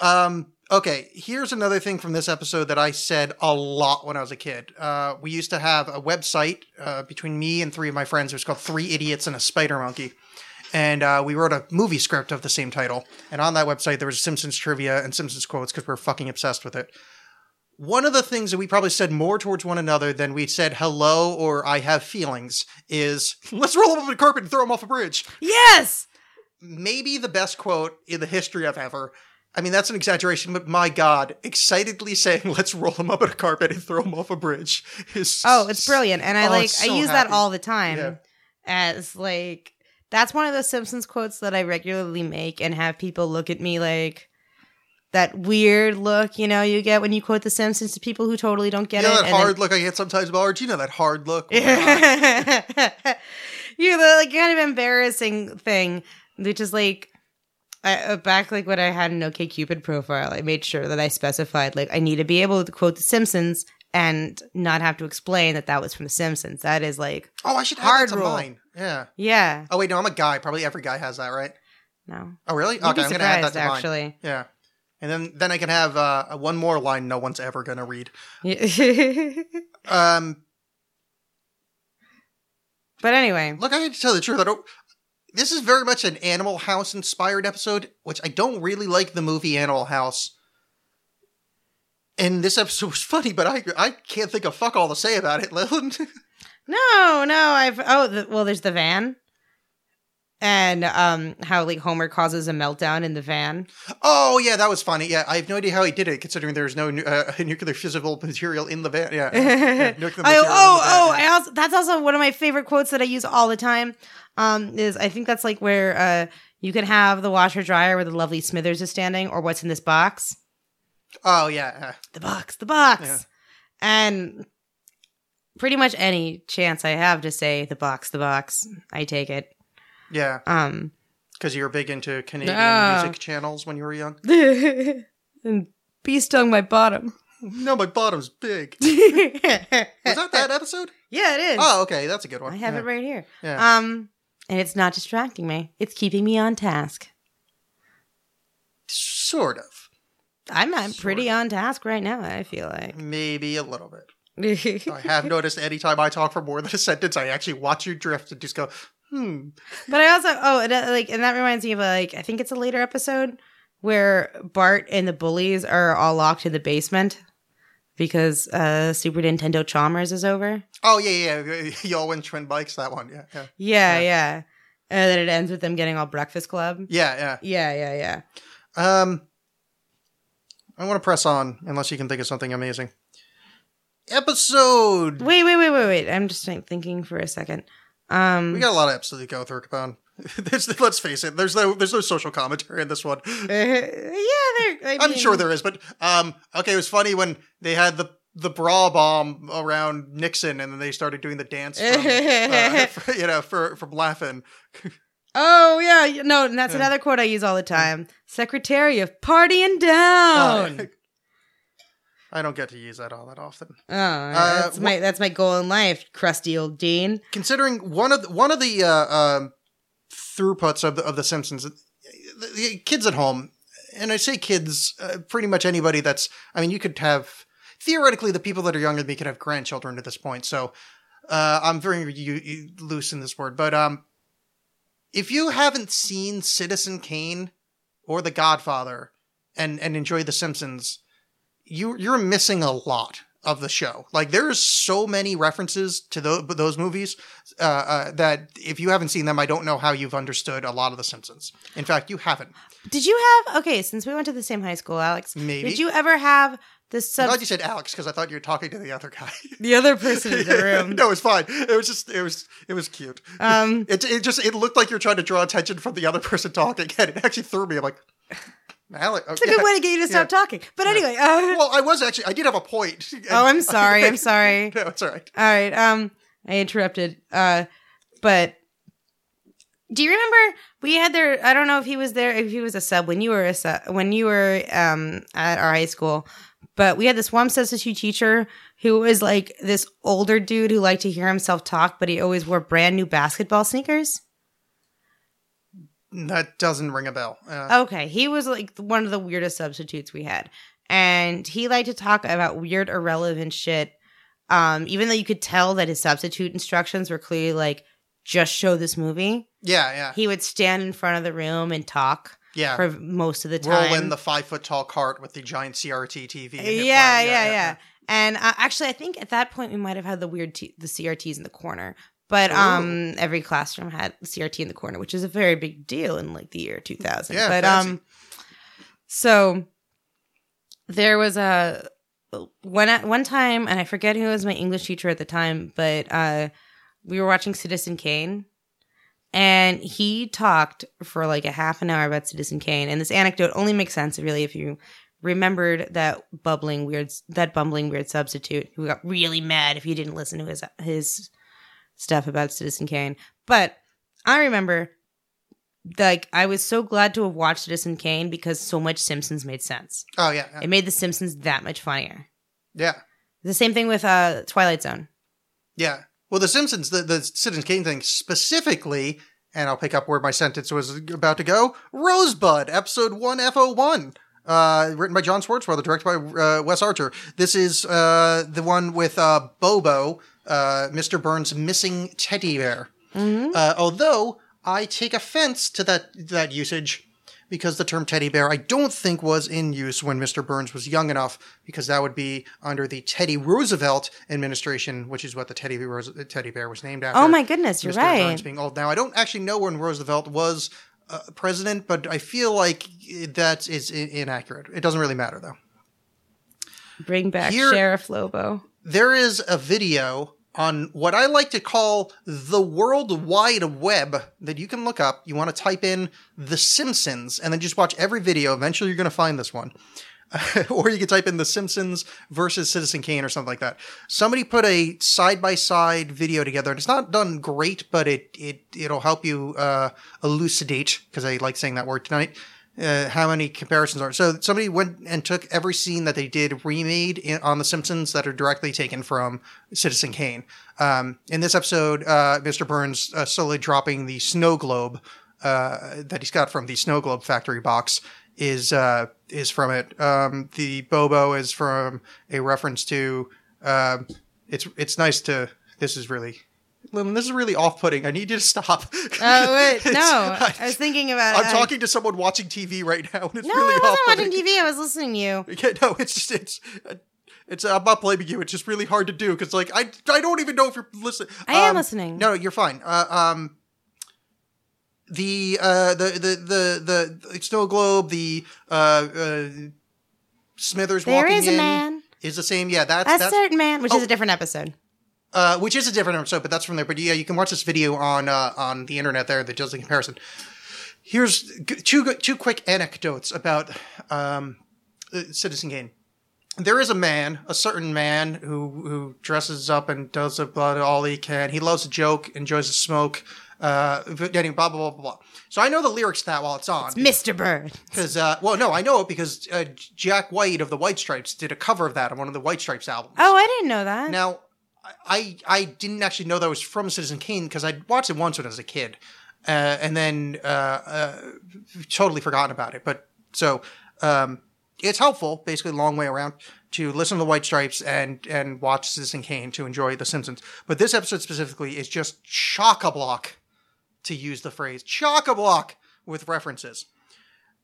Um. Okay, here's another thing from this episode that I said a lot when I was a kid. Uh, we used to have a website uh, between me and three of my friends. It was called Three Idiots and a Spider Monkey. And uh, we wrote a movie script of the same title. And on that website, there was Simpsons trivia and Simpsons quotes because we were fucking obsessed with it. One of the things that we probably said more towards one another than we said hello or I have feelings is let's roll them up on the carpet and throw them off a bridge. yes. Maybe the best quote in the history of ever. I mean, that's an exaggeration, but my God, excitedly saying let's roll them up on a carpet and throw them off a bridge is. Oh, it's brilliant, and I Oh, like it's I use happy. that all the time Yeah. as like that's one of those Simpsons quotes that I regularly make and have people look at me like that weird look you know you get when you quote the Simpsons to people who totally don't get it. that and then- hard look I get sometimes? You know that hard look? Yeah. You know, like kind of embarrassing thing, which is like I, uh, back like when I had an OK Cupid profile, I made sure that I specified like I need to be able to quote The Simpsons and not have to explain that that was from The Simpsons. That is like Oh, I should add Hard rule. mine. Yeah. yeah, Oh, wait, no, I'm a guy. Probably every guy has that, right? no, Oh, really? You'd okay, I'm to add that to mine. actually. Yeah. And then, then I can have uh, one more line no one's ever going to read. Um, but anyway, look, I have to tell the truth. I don't. This is very much an Animal House inspired episode, which I don't really like the movie Animal House. And this episode was funny, but I I can't think of fuck all to say about it, Lillian. no, no, I've oh the, well, there's the van. And um, how like Homer causes a meltdown in the van. oh yeah, that was funny. Yeah, I have no idea how he did it, considering there's no uh, nuclear fissile material in the van. Yeah, yeah, oh, oh. I also that's also one of my favorite quotes that I use all the time. Um, is I think that's like where uh you can have the washer dryer where the lovely Smithers is standing, or what's in this box? Oh yeah, yeah. The box, the box, Yeah. and pretty much any chance I have to say the box, the box, I take it. Yeah. Um, Because you were big into Canadian music channels when you were young. and bee stung my bottom. No, my bottom's big. Was that that episode? Yeah, it is. Oh, okay, that's a good one. I have yeah. it right here. Yeah. Um, and it's not distracting me. It's keeping me on task. Sort of. I'm, I'm pretty on task right now. I feel like. Maybe a little bit. I have noticed anytime I talk for more than a sentence, I actually watch you drift and just go, hmm. but I also oh and, uh, like and that reminds me of like I think it's a later episode where Bart and the bullies are all locked in the basement because uh Super Nintendo Chalmers is over. Oh, yeah, yeah. Y'all win twin bikes, that one. Yeah, yeah. Yeah, Yeah. yeah. And then it ends with them getting all Breakfast Club. Yeah, yeah. Yeah, yeah, yeah. Um, I want to press on unless you can think of something amazing. Episode. Wait, wait, wait, wait, wait. I'm just thinking for a second. Um, We got a lot of episodes to go through, Capone. There's, let's face it. There's no there's no social commentary in this one. yeah, there. I I'm mean- sure there is, but um, okay, it was funny when they had the the bra bomb around Nixon, and then they started doing the dance, from, uh, for, you know, for from laughing. Oh yeah, no, and that's Yeah. another quote I use all the time. Secretary of partying down. Uh, I don't get to use that all that often. oh, that's wh- my that's my goal in life, crusty old Dean. Considering one of the, one of the uh, um, throughputs of the of the Simpsons, the, the kids at home, and I say kids, uh, pretty much anybody that's. I mean, you could have theoretically the people that are younger than me could have grandchildren at this point. So uh, I'm very u- u- loose in this word, but um, if you haven't seen Citizen Kane or The Godfather and and enjoy The Simpsons, you you're missing a lot of the show. Like there's so many references to those those movies uh, uh, that if you haven't seen them, I don't know how you've understood a lot of The Simpsons. In fact, you haven't. Did you have okay? Since we went to the same high school, Alex, Maybe. did you ever have the I sub thought you said Alex because I thought you were talking to the other guy. the other person in the room. no, it's fine. It was just it was it was cute. Um, It it just it looked like you're trying to draw attention from the other person talking, and it actually threw me. I'm like, It's a good way to get you to stop talking. But anyway, uh, Well, I was actually I did have a point. oh, I'm sorry. I'm sorry. No, it's all right. All right. Um, I interrupted. Uh, but do you remember we had there? I don't know if he was there, if he was a sub when you were a sub, when you were um at our high school. But we had this one substitute teacher who was like this older dude who liked to hear himself talk, but he always wore brand new basketball sneakers. That doesn't ring a bell. Uh, Okay, he was like one of the weirdest substitutes we had, and he liked to talk about weird, irrelevant shit. Um, even though you could tell that his substitute instructions were clearly like, just show this movie. yeah, yeah, He would stand in front of the room and talk yeah. for most of the time. Roll in the five foot tall cart with the giant CRT TV. and hit yeah, yeah, yeah, And uh, actually, I think at that point we might have had the weird t- the CRTs in the corner. But um, every classroom had CRT in the corner, which is a very big deal in like the year 2000. Yeah, but fancy. um, so there was a one at one time, and I forget who was my English teacher at the time, but uh, we were watching Citizen Kane, and he talked for like a half an hour about Citizen Kane, and this anecdote only makes sense really if you remembered that bubbling weird that bumbling weird substitute who got really mad if you didn't listen to his his stuff about Citizen Kane. But I remember like I was so glad to have watched Citizen Kane because so much Simpsons made sense. Oh yeah, yeah. It made the Simpsons that much funnier. yeah. The same thing with uh Twilight Zone. Yeah. Well, The Simpsons, the, the Citizen Kane thing specifically, and I'll pick up where my sentence was about to go Rosebud, episode 1F01. Uh, written by John Swartzwelder, directed by uh, Wes Archer. This is uh, the one with uh, Bobo, uh, Mr. Burns' missing teddy bear. Uh, although I take offense to that that usage because the term teddy bear I don't think was in use when Mr. Burns was young enough because that would be under the Teddy Roosevelt administration, which is what the teddy bear, teddy bear was named after. Oh my goodness, you're Mr. right. Burns being old. Now I don't actually know when Roosevelt was uh, president, but I feel like that is i- inaccurate. It doesn't really matter though. Bring back Here- Sheriff Lobo. There is a video on what I like to call the World Wide Web that you can look up. You want to type in The Simpsons and then just watch every video. Eventually, you're going to find this one. or you can type in The Simpsons versus Citizen Kane or something like that. Somebody put a side by side video together, and it's not done great, but it it it'll help you uh, elucidate because I like saying that word tonight. Uh, how many comparisons are so? Somebody went and took every scene that they did remade in, on The Simpsons that are directly taken from Citizen Kane. Um, in this episode, uh, Mr. Burns uh, slowly dropping the snow globe uh, that he's got from the snow globe factory box is uh, is from it. Um, the Bobo is from a reference to. Um, it's it's nice to. This is really. Lynn, this is really off-putting. I need you to stop. Oh wait, no. I, I was thinking about I'm I- talking to someone watching TV right now, and it's No, really I wasn't watching TV. I was listening to you. Yeah, no, it's just it's it's I'm not blaming you. It's just really hard to do because like I I don't even know if you're listening. I am Um, listening. No, you're fine. Uh, um, the uh the the the the snow globe, the uh, uh Smithers There walking is a in man, is the same. Yeah, that's a that's certain man, which is Oh. a different episode. Uh, which is a different episode, but that's from there. But yeah, you can watch this video on uh, on the internet there that does the comparison. Here's two two quick anecdotes about um, Citizen Kane. There is a man, a certain man who who dresses up and does about all he can. He loves a joke, enjoys a smoke, uh, blah blah blah blah blah. So I know the lyrics to that while it's on. Mr. Bird. Because, uh, well, no, I know it because uh, Jack White of the White Stripes did a cover of that on one of the White Stripes albums. Oh, I didn't know that. Now, I I didn't actually know that was from Citizen Kane because I watched it once when I was a kid, uh, and then uh, uh, totally forgotten about it. But so um, it's helpful, basically, long way around to listen to the White Stripes and and watch Citizen Kane to enjoy The Simpsons. But this episode specifically is just chock a block, to use the phrase chock a block with references.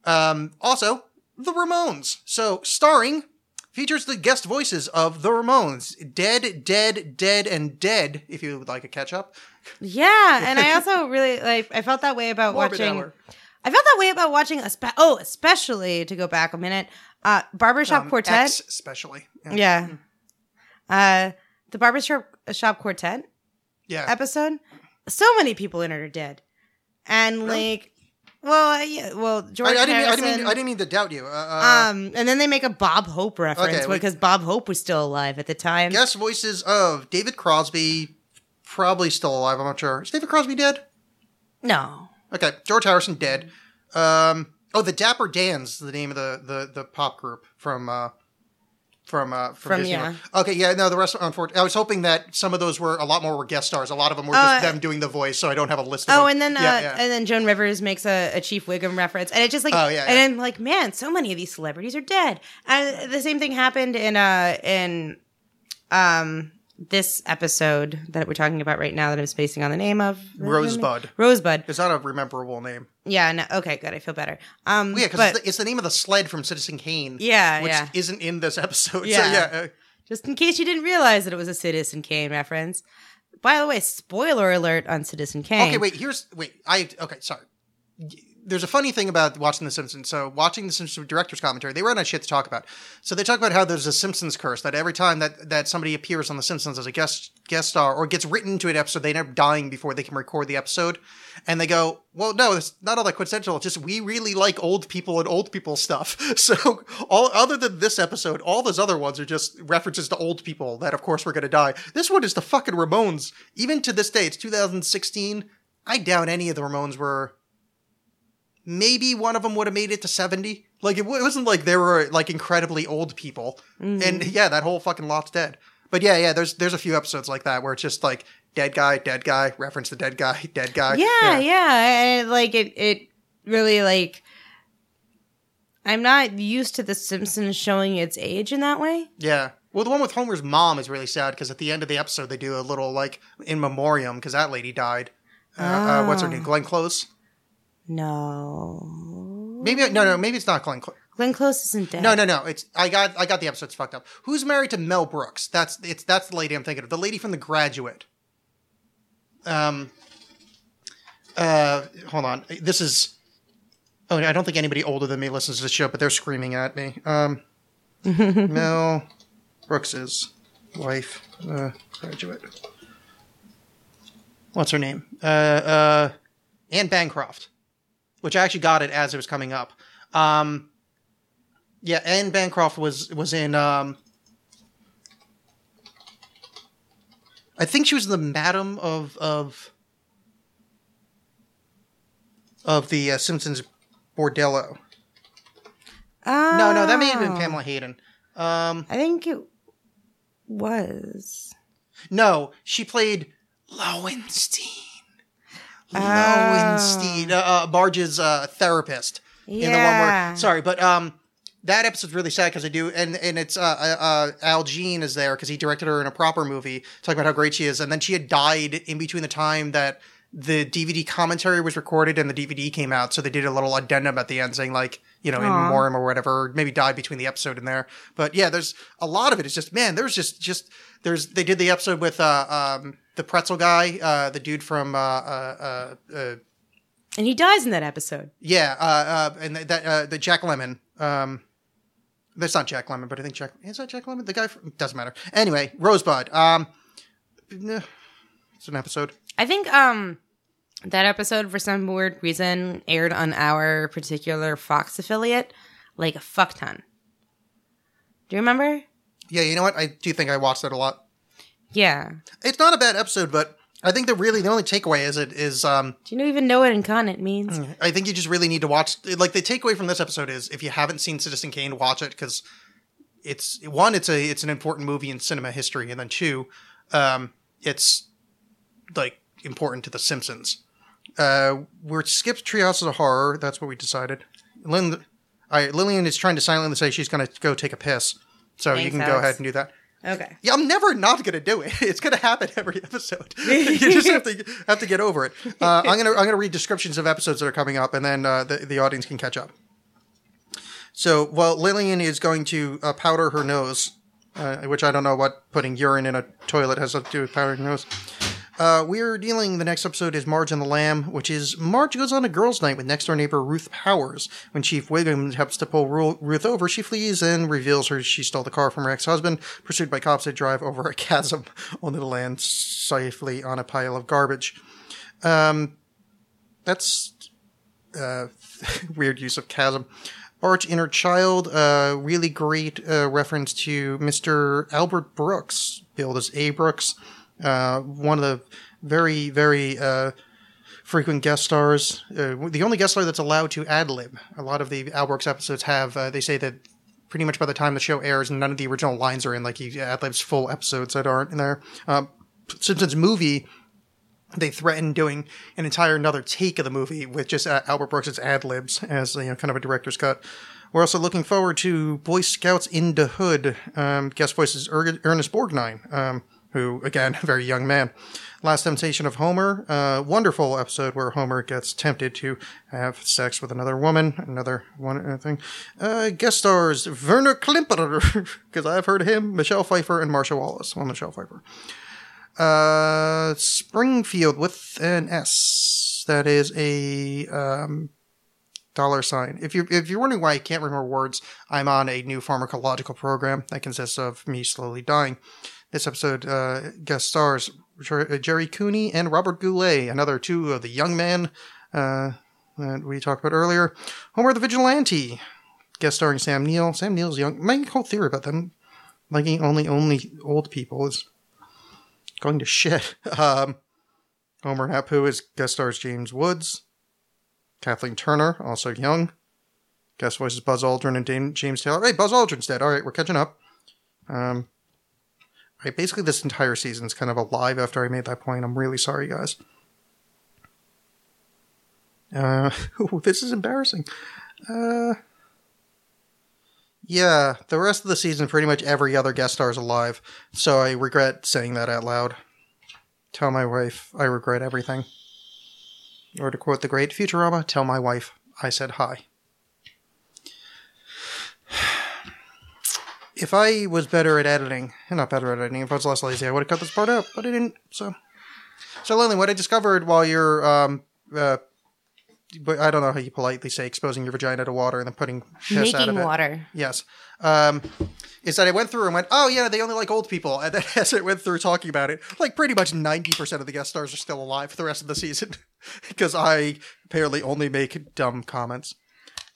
Um, also, the Ramones. So starring features the guest voices of the Ramones. Dead, dead, dead, and dead, if you would like a catch up. Yeah, and I also really like. I felt that way about Morbid watching. hour. I felt that way about watching. Espe- oh, especially to go back a minute. Uh, Barbershop Um, Quartet. X especially. Yeah. Yeah. Uh, the Barbershop Shop Quartet Yeah. episode. So many people in it are dead, and like, well, uh, yeah, well, George I, didn't mean, I, Harrison. didn't mean, I didn't mean to doubt you. Uh, uh, um, and then they make a Bob Hope reference Okay, we- because Bob Hope was still alive at the time. guest voices of David Crosby, probably still alive. I'm not sure. Is David Crosby dead? No. Okay, George Harrison dead. Um, oh, the Dapper Dans, the name of the the, the pop group from uh, from uh, from, From, Disney. yeah. Okay, yeah, no, the rest. Unfortunately, I was hoping that some of those were a lot more were guest stars. A lot of them were Uh, just them doing the voice, so I don't have a list. of Oh, them. and then uh, yeah, yeah. and then Joan Rivers makes a, a Chief Wiggum reference, and it just like, Oh, yeah, and yeah. I'm like, man, so many of these celebrities are dead. And the same thing happened in uh in um this episode that we're talking about right now that I'm spacing on the name of Rosebud. Rosebud. It's not a rememberable name. Yeah. No, okay. Good. I feel better. Um. Yeah, because it's, the- it's the name of the sled from Citizen Kane. Yeah, which yeah. isn't in this episode. Yeah. So yeah, uh, just in case you didn't realize that it was a Citizen Kane reference. By the way, spoiler alert on Citizen Kane. Okay, wait. Here's wait. I okay. Sorry. There's a funny thing about watching The Simpsons. So watching The Simpsons director's commentary, they run out of shit to talk about. So they talk about how there's a Simpsons curse that every time that that somebody appears on The Simpsons as a guest guest star or gets written into an episode, they end up dying before they can record the episode. And they go, well, no, it's not all that coincidental. It's just we really like old people and old people stuff. So all other than this episode, all those other ones are just references to old people that, of course, we're gonna die. This one is the fucking Ramones. Even to this day, it's 2016. I doubt any of the Ramones were. Maybe one of them would have made it to 70. Like it wa- it wasn't like they were like incredibly old people. And yeah, that whole fucking lot's dead. But yeah, yeah, there's there's a few episodes like that where it's just like dead guy, dead guy, reference the dead guy, dead guy. yeah, yeah, and like it, it really like. I'm not used to The Simpsons showing its age in that way. Yeah. Well, the one with Homer's mom is really sad because at the end of the episode they do a little like in memoriam because that lady died. Uh, uh, what's her name? Glenn Close. No, Maybe no, no, maybe it's not Glenn Close. Glenn Close isn't dead. No, no, no. It's I got I got the episodes fucked up. Who's married to Mel Brooks? That's it's that's the lady I'm thinking of. The lady from The Graduate. Um. Uh, hold on. This is. Oh, I don't think anybody older than me listens to the show, but they're screaming at me. Um, Mel Brooks's wife, uh, graduate. What's her name? Uh, uh, Anne Bancroft, which I actually got it as it was coming up. Um, yeah, Anne Bancroft was was in. Um, I think she was the madam of of of the uh, Simpsons bordello. Oh, No, no, that may have been Pamela Hayden. Um, I think it was. no, she played Lowenstein. Lowenstein, uh, uh, Marge's uh, therapist. In the one Yeah. where, sorry, but um, that episode's really sad because I do, and and it's uh, uh, uh Al Jean is there because he directed her in a proper movie, talking about how great she is, and then she had died in between the time that the DVD commentary was recorded and the DVD came out, so they did a little addendum at the end saying like, you know, in Aw. memoriam or whatever, or maybe died between the episode and there. But yeah, there's a lot of it. It's just man, there's just just there's they did the episode with uh um the pretzel guy, uh the dude from uh uh uh. uh And he dies in that episode. yeah, uh, uh, and that uh, the Jack Lemmon. Um, that's not Jack Lemmon, but I think Jack is that Jack Lemmon. The guy from, doesn't matter. Anyway, Rosebud. Um, it's an episode. I think um that episode for some weird reason aired on our particular Fox affiliate like a fuck ton. Do you remember? Yeah, you know what? I do think I watched that a lot. Yeah. It's not a bad episode, but I think the really the only takeaway is it is um Do you even know what incontinent means? I think you just really need to watch. Like the takeaway from this episode is if you haven't seen Citizen Kane, watch it because it's one, it's a it's an important movie in cinema history, and then two, um, it's like important to The Simpsons. Uh, we're skipped Treehouse of Horror. That's what we decided. Lynn, right, Lillian is trying to silently say she's going to go take a piss, so you Thanks, can go ahead and do that. Okay. Yeah, I'm never not going to do it. It's going to happen every episode. you just have to have to get over it. Uh, I'm gonna I'm gonna read descriptions of episodes that are coming up, and then uh, the the audience can catch up. So, while Lillian is going to uh, powder her nose, uh, which I don't know what putting urine in a toilet has to do with powdering nose. Uh, we're dealing. The next episode is Marge and the Lamb, which is Marge goes on a girls' night with next door neighbor Ruth Powers. When Chief Wiggum helps to pull Ru- Ruth over, she flees and reveals her she stole the car from her ex-husband. Pursued by cops, they drive over a chasm, only to land safely on a pile of garbage. Um, that's uh, weird use of chasm. Arch Inner Child, uh, really great uh, reference to Mr. Albert Brooks, billed as A. Brooks, uh, one of the very, very uh, frequent guest stars. Uh, the only guest star that's allowed to ad lib. A lot of the Al Brooks episodes have, uh, they say that pretty much by the time the show airs, none of the original lines are in, like he ad libs full episodes that aren't in there. Um, Simpsons movie they threatened doing an entire another take of the movie with just uh, Albert Brooks' ad libs as you know, kind of a director's cut. We're also looking forward to Boy Scouts in the Hood. Um, guest voices er- Ernest Borgnine, um, who again, a very young man. Last Temptation of Homer, uh, wonderful episode where Homer gets tempted to have sex with another woman. Another one uh, thing. Uh, guest stars Werner Klemperer, because I've heard him, Michelle Pfeiffer, and Marcia Wallace. Well, Michelle Pfeiffer. Uh, Springfield with an S. That is a um, dollar sign. If you're if you're wondering why I can't remember words, I'm on a new pharmacological program that consists of me slowly dying. This episode uh, guest stars uh, Gerry Cooney and Robert Goulet, another two of the young men uh, that we talked about earlier. Homer the Vigilante, guest starring Sam Neill. Sam Neill's young. My whole theory about them liking only only old people is going to shit. Um, Homer and Apu is guest stars James Woods, Kathleen Turner, also young. Guest voices Buzz Aldrin and Dame, James Taylor. Hey, Buzz Aldrin's dead. All right, we're catching up. Um, right, basically this entire season is kind of alive after I made that point. I'm really sorry, guys. Uh, this is embarrassing. Uh, yeah, the rest of the season, pretty much every other guest star is alive, so I regret saying that out loud. Tell my wife I regret everything. Or to quote the great Futurama, tell my wife I said hi. If I was better at editing, not better at editing, if I was less lazy, I would have cut this part out, but I didn't, so. So, Lily, what I discovered while you're, um, uh, but I don't know how you politely say exposing your vagina to water and then putting piss out of Making it. water. Yes. Um, is that I went through and went, oh, yeah, they only like old people. And then as I went through talking about it, like pretty much 90% of the guest stars are still alive for the rest of the season because I apparently only make dumb comments.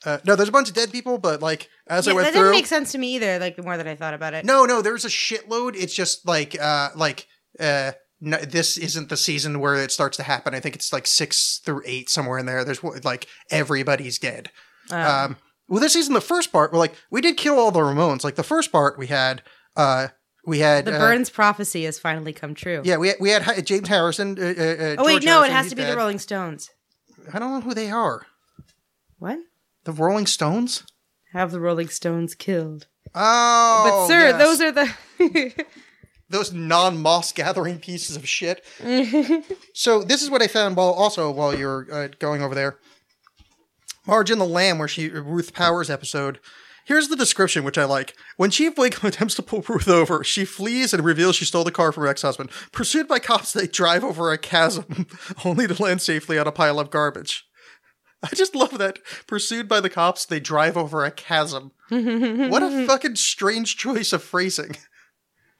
Uh, no, there's a bunch of dead people, but like as I went that through. didn't make sense to me either. Like the more that I thought about it. No, no, there's a shitload. It's just like, uh, like, uh, no, this isn't the season where it starts to happen. I think it's like six through eight somewhere in there. There's like everybody's dead. Um, well, this season, the first part, we're like, we did kill all the Ramones. Like the first part, we had, uh, we had the uh, Burns prophecy has finally come true. Yeah, we had, we had Ha- James Harrison. Uh, uh, uh, Oh wait, George no, it has to be dead. the Rolling Stones. I don't know who they are. What? The Rolling Stones. Have the Rolling Stones killed? Oh, But sir, yes. those are the. those non-moss gathering pieces of shit. so this is what I found while also while you're uh, going over there. Marge and the Lamb, where she Ruth Powers episode. Here's the description, which I like. When Chief Wiggum attempts to pull Ruth over, she flees and reveals she stole the car from her ex-husband. Pursued by cops, they drive over a chasm, only to land safely on a pile of garbage. I just love that. Pursued by the cops, they drive over a chasm. what a fucking strange choice of phrasing.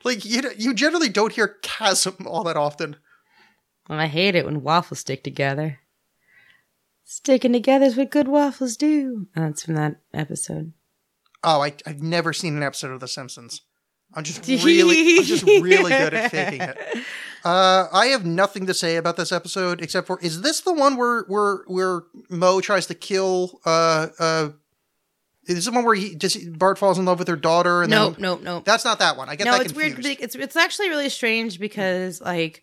Like you, you generally don't hear chasm all that often. I hate it when waffles stick together. Sticking together is what good waffles do. That's from that episode. Oh, I, I've never seen an episode of The Simpsons. I'm just really, I'm just really good at faking it. Uh, I have nothing to say about this episode except for is this the one where where where Moe tries to kill uh uh. Is this the one where he just Bart falls in love with her daughter and Nope, then nope, nope. that's not that one. I get that. no, that it's confused. weird. It's it's actually really strange because like,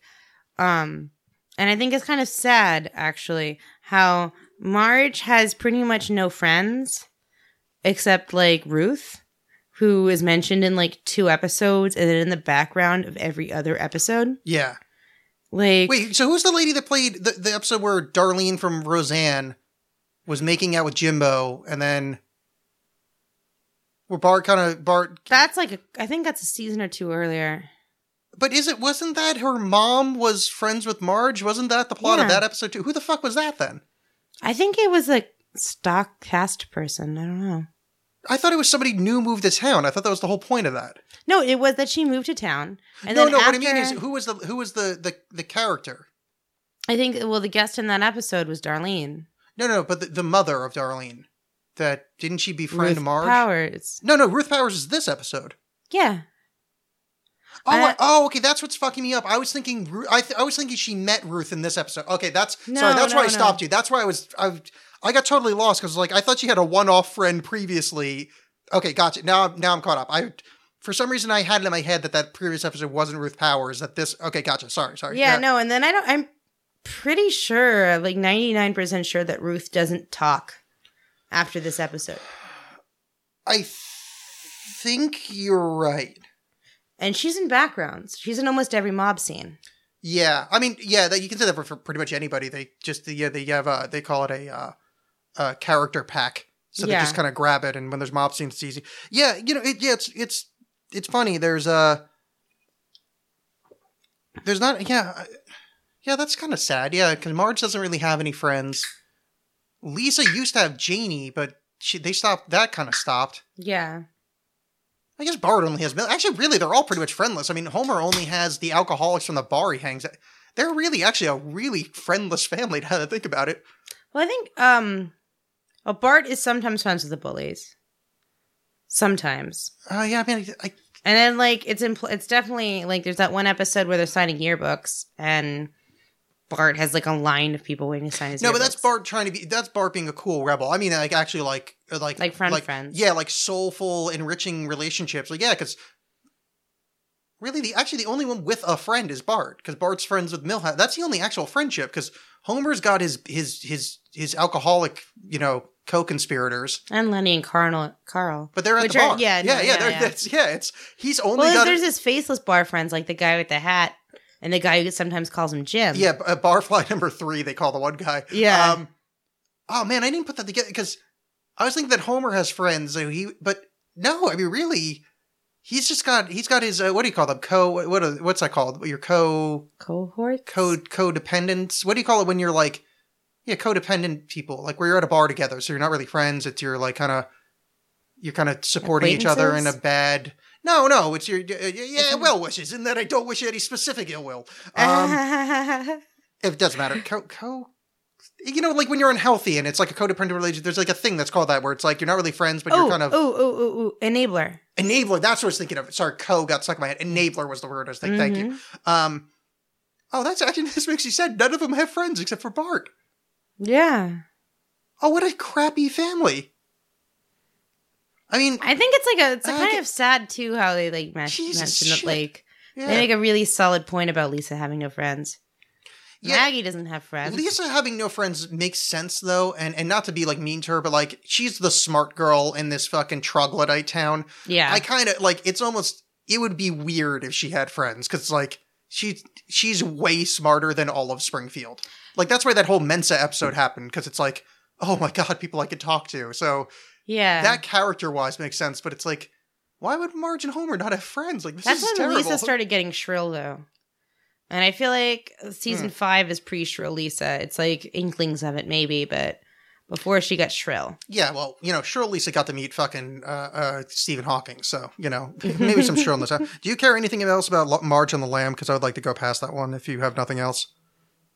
um, and I think it's kind of sad actually how Marge has pretty much no friends except like Ruth, who is mentioned in like two episodes and then in the background of every other episode. Yeah. Like, Wait, so who's the lady that played the, the episode where Darlene from Roseanne was making out with Jimbo and then where Bart kind of Bart that's like a, I think that's a season or two earlier. But is it wasn't that her mom was friends with Marge? Wasn't that the plot of that episode too? Who the fuck was that then? I think it was a stock cast person. I don't know. I thought it was somebody new moved to town. I thought that was the whole point of that. No, it was that she moved to town. And no, then no. after, What I mean is, who was the who was the the, the character? I think well, the guest in that episode was Darlene. No, no, but the, the mother of Darlene. That didn't she befriend Ruth Marge? Powers. No, no. Ruth Powers is this episode. Yeah. Oh, Uh, I- oh, okay. That's what's fucking me up. I was thinking, I, th- I was thinking she met Ruth in this episode. Okay, that's No, sorry. That's why no, I no. stopped you. That's why I was, I, I got totally lost because like I thought she had a one-off friend previously. Okay, gotcha. Now, now I'm caught up. I, for some reason, I had it in my head that that previous episode wasn't Ruth Powers. That this. Okay, gotcha. Sorry, sorry. Yeah, no, and then I don't I'm pretty sure, like 99% sure that Ruth doesn't talk after this episode. I th- think you're right. And she's in backgrounds. She's in almost every mob scene. Yeah, I mean, yeah, that you can say that for, for pretty much anybody. They just yeah, they have uh they call it a uh, uh character pack, so they just kind of grab it, and when there's mob scenes, it's easy. Yeah, you know, it, yeah, it's it's it's funny. There's uh there's not yeah yeah that's kind of sad. Yeah, because Marge doesn't really have any friends. Lisa used to have Janie, but she they stopped. That kind of stopped. Yeah. I guess Bart only has. Actually, really, they're all pretty much friendless. I mean, Homer only has the alcoholics from the bar he hangs at. They're really actually a really friendless family. Now that I think about it. Well, I think um well, Bart is sometimes friends with the bullies. Sometimes. Uh, yeah, I mean, I, And then like it's impl- it's definitely like there's that one episode where they're signing yearbooks and Bart has like a line of people waiting to sign his no, but that's. Bart trying to be. That's Bart being a cool rebel. I mean, like actually, like like Like friend friends. Yeah, like soulful, enriching relationships. Like yeah, because really, the actually the only one with a friend is Bart because Bart's friends with Milhouse. That's the only actual friendship because Homer's got his his his his alcoholic, you know, co-conspirators. And Lenny and Carl Carl. But they're at Which the are- bar. yeah, no, yeah, yeah. yeah, yeah. It's he's only Well, got. there's his faceless bar friends, like the guy with the hat and the guy who sometimes calls him Jim. yeah, uh, barfly number three. They call the one guy. Yeah. Um, oh man, I didn't put that together because I was thinking that Homer has friends. So he, but no, I mean really, he's just got he's got his uh, what do you call them? Co what are, what's that called? Your co Cohort? co codependents. What do you call it when you're like yeah codependent people? Like where you're at a bar together, so you're not really friends. It's you're like kind of you're kind of supporting each other in a bad. No, no, it's your uh, yeah well wishes, in that I don't wish any specific ill will. Um, it doesn't matter. Co, co, you know, like when you're unhealthy and it's like a codependent relationship. There's like a thing that's called that where it's like you're not really friends, but oh, you're kind of oh, oh, oh, oh, enabler. enabler. That's what I was thinking of. Sorry, co got stuck in my head. Enabler was the word. I was like, thank you. Mm-hmm. Um, oh, that's actually this makes you sad. None of them have friends except for Bart. Yeah. Oh, what a crappy family. I mean, I think it's like a it's a kind get- of sad too how they like men- Jesus mention that like yeah. they make a really solid point about Lisa having no friends. Yeah. Maggie doesn't have friends. Lisa having no friends makes sense though, and and not to be like mean to her, but like she's the smart girl in this fucking troglodyte town. yeah. I kind of like it's almost it would be weird if she had friends because like she she's way smarter than all of Springfield. Like that's why that whole Mensa episode happened because it's like oh my god, people I could talk to. So yeah. that character wise makes sense, but it's like why would Marge and Homer not have friends? Like this That's is when terrible. Lisa started getting shrill though. And I feel like season Hmm. five is pre shrill Lisa. It's like inklings of it maybe, but before she got shrill. Yeah, well, you know, Shrill Lisa got to meet fucking uh, uh, Stephen Hawking, so you know, maybe some shrillness. Do you care anything else about Marge and the Lamb? Because I would like to go past that one if you have nothing else.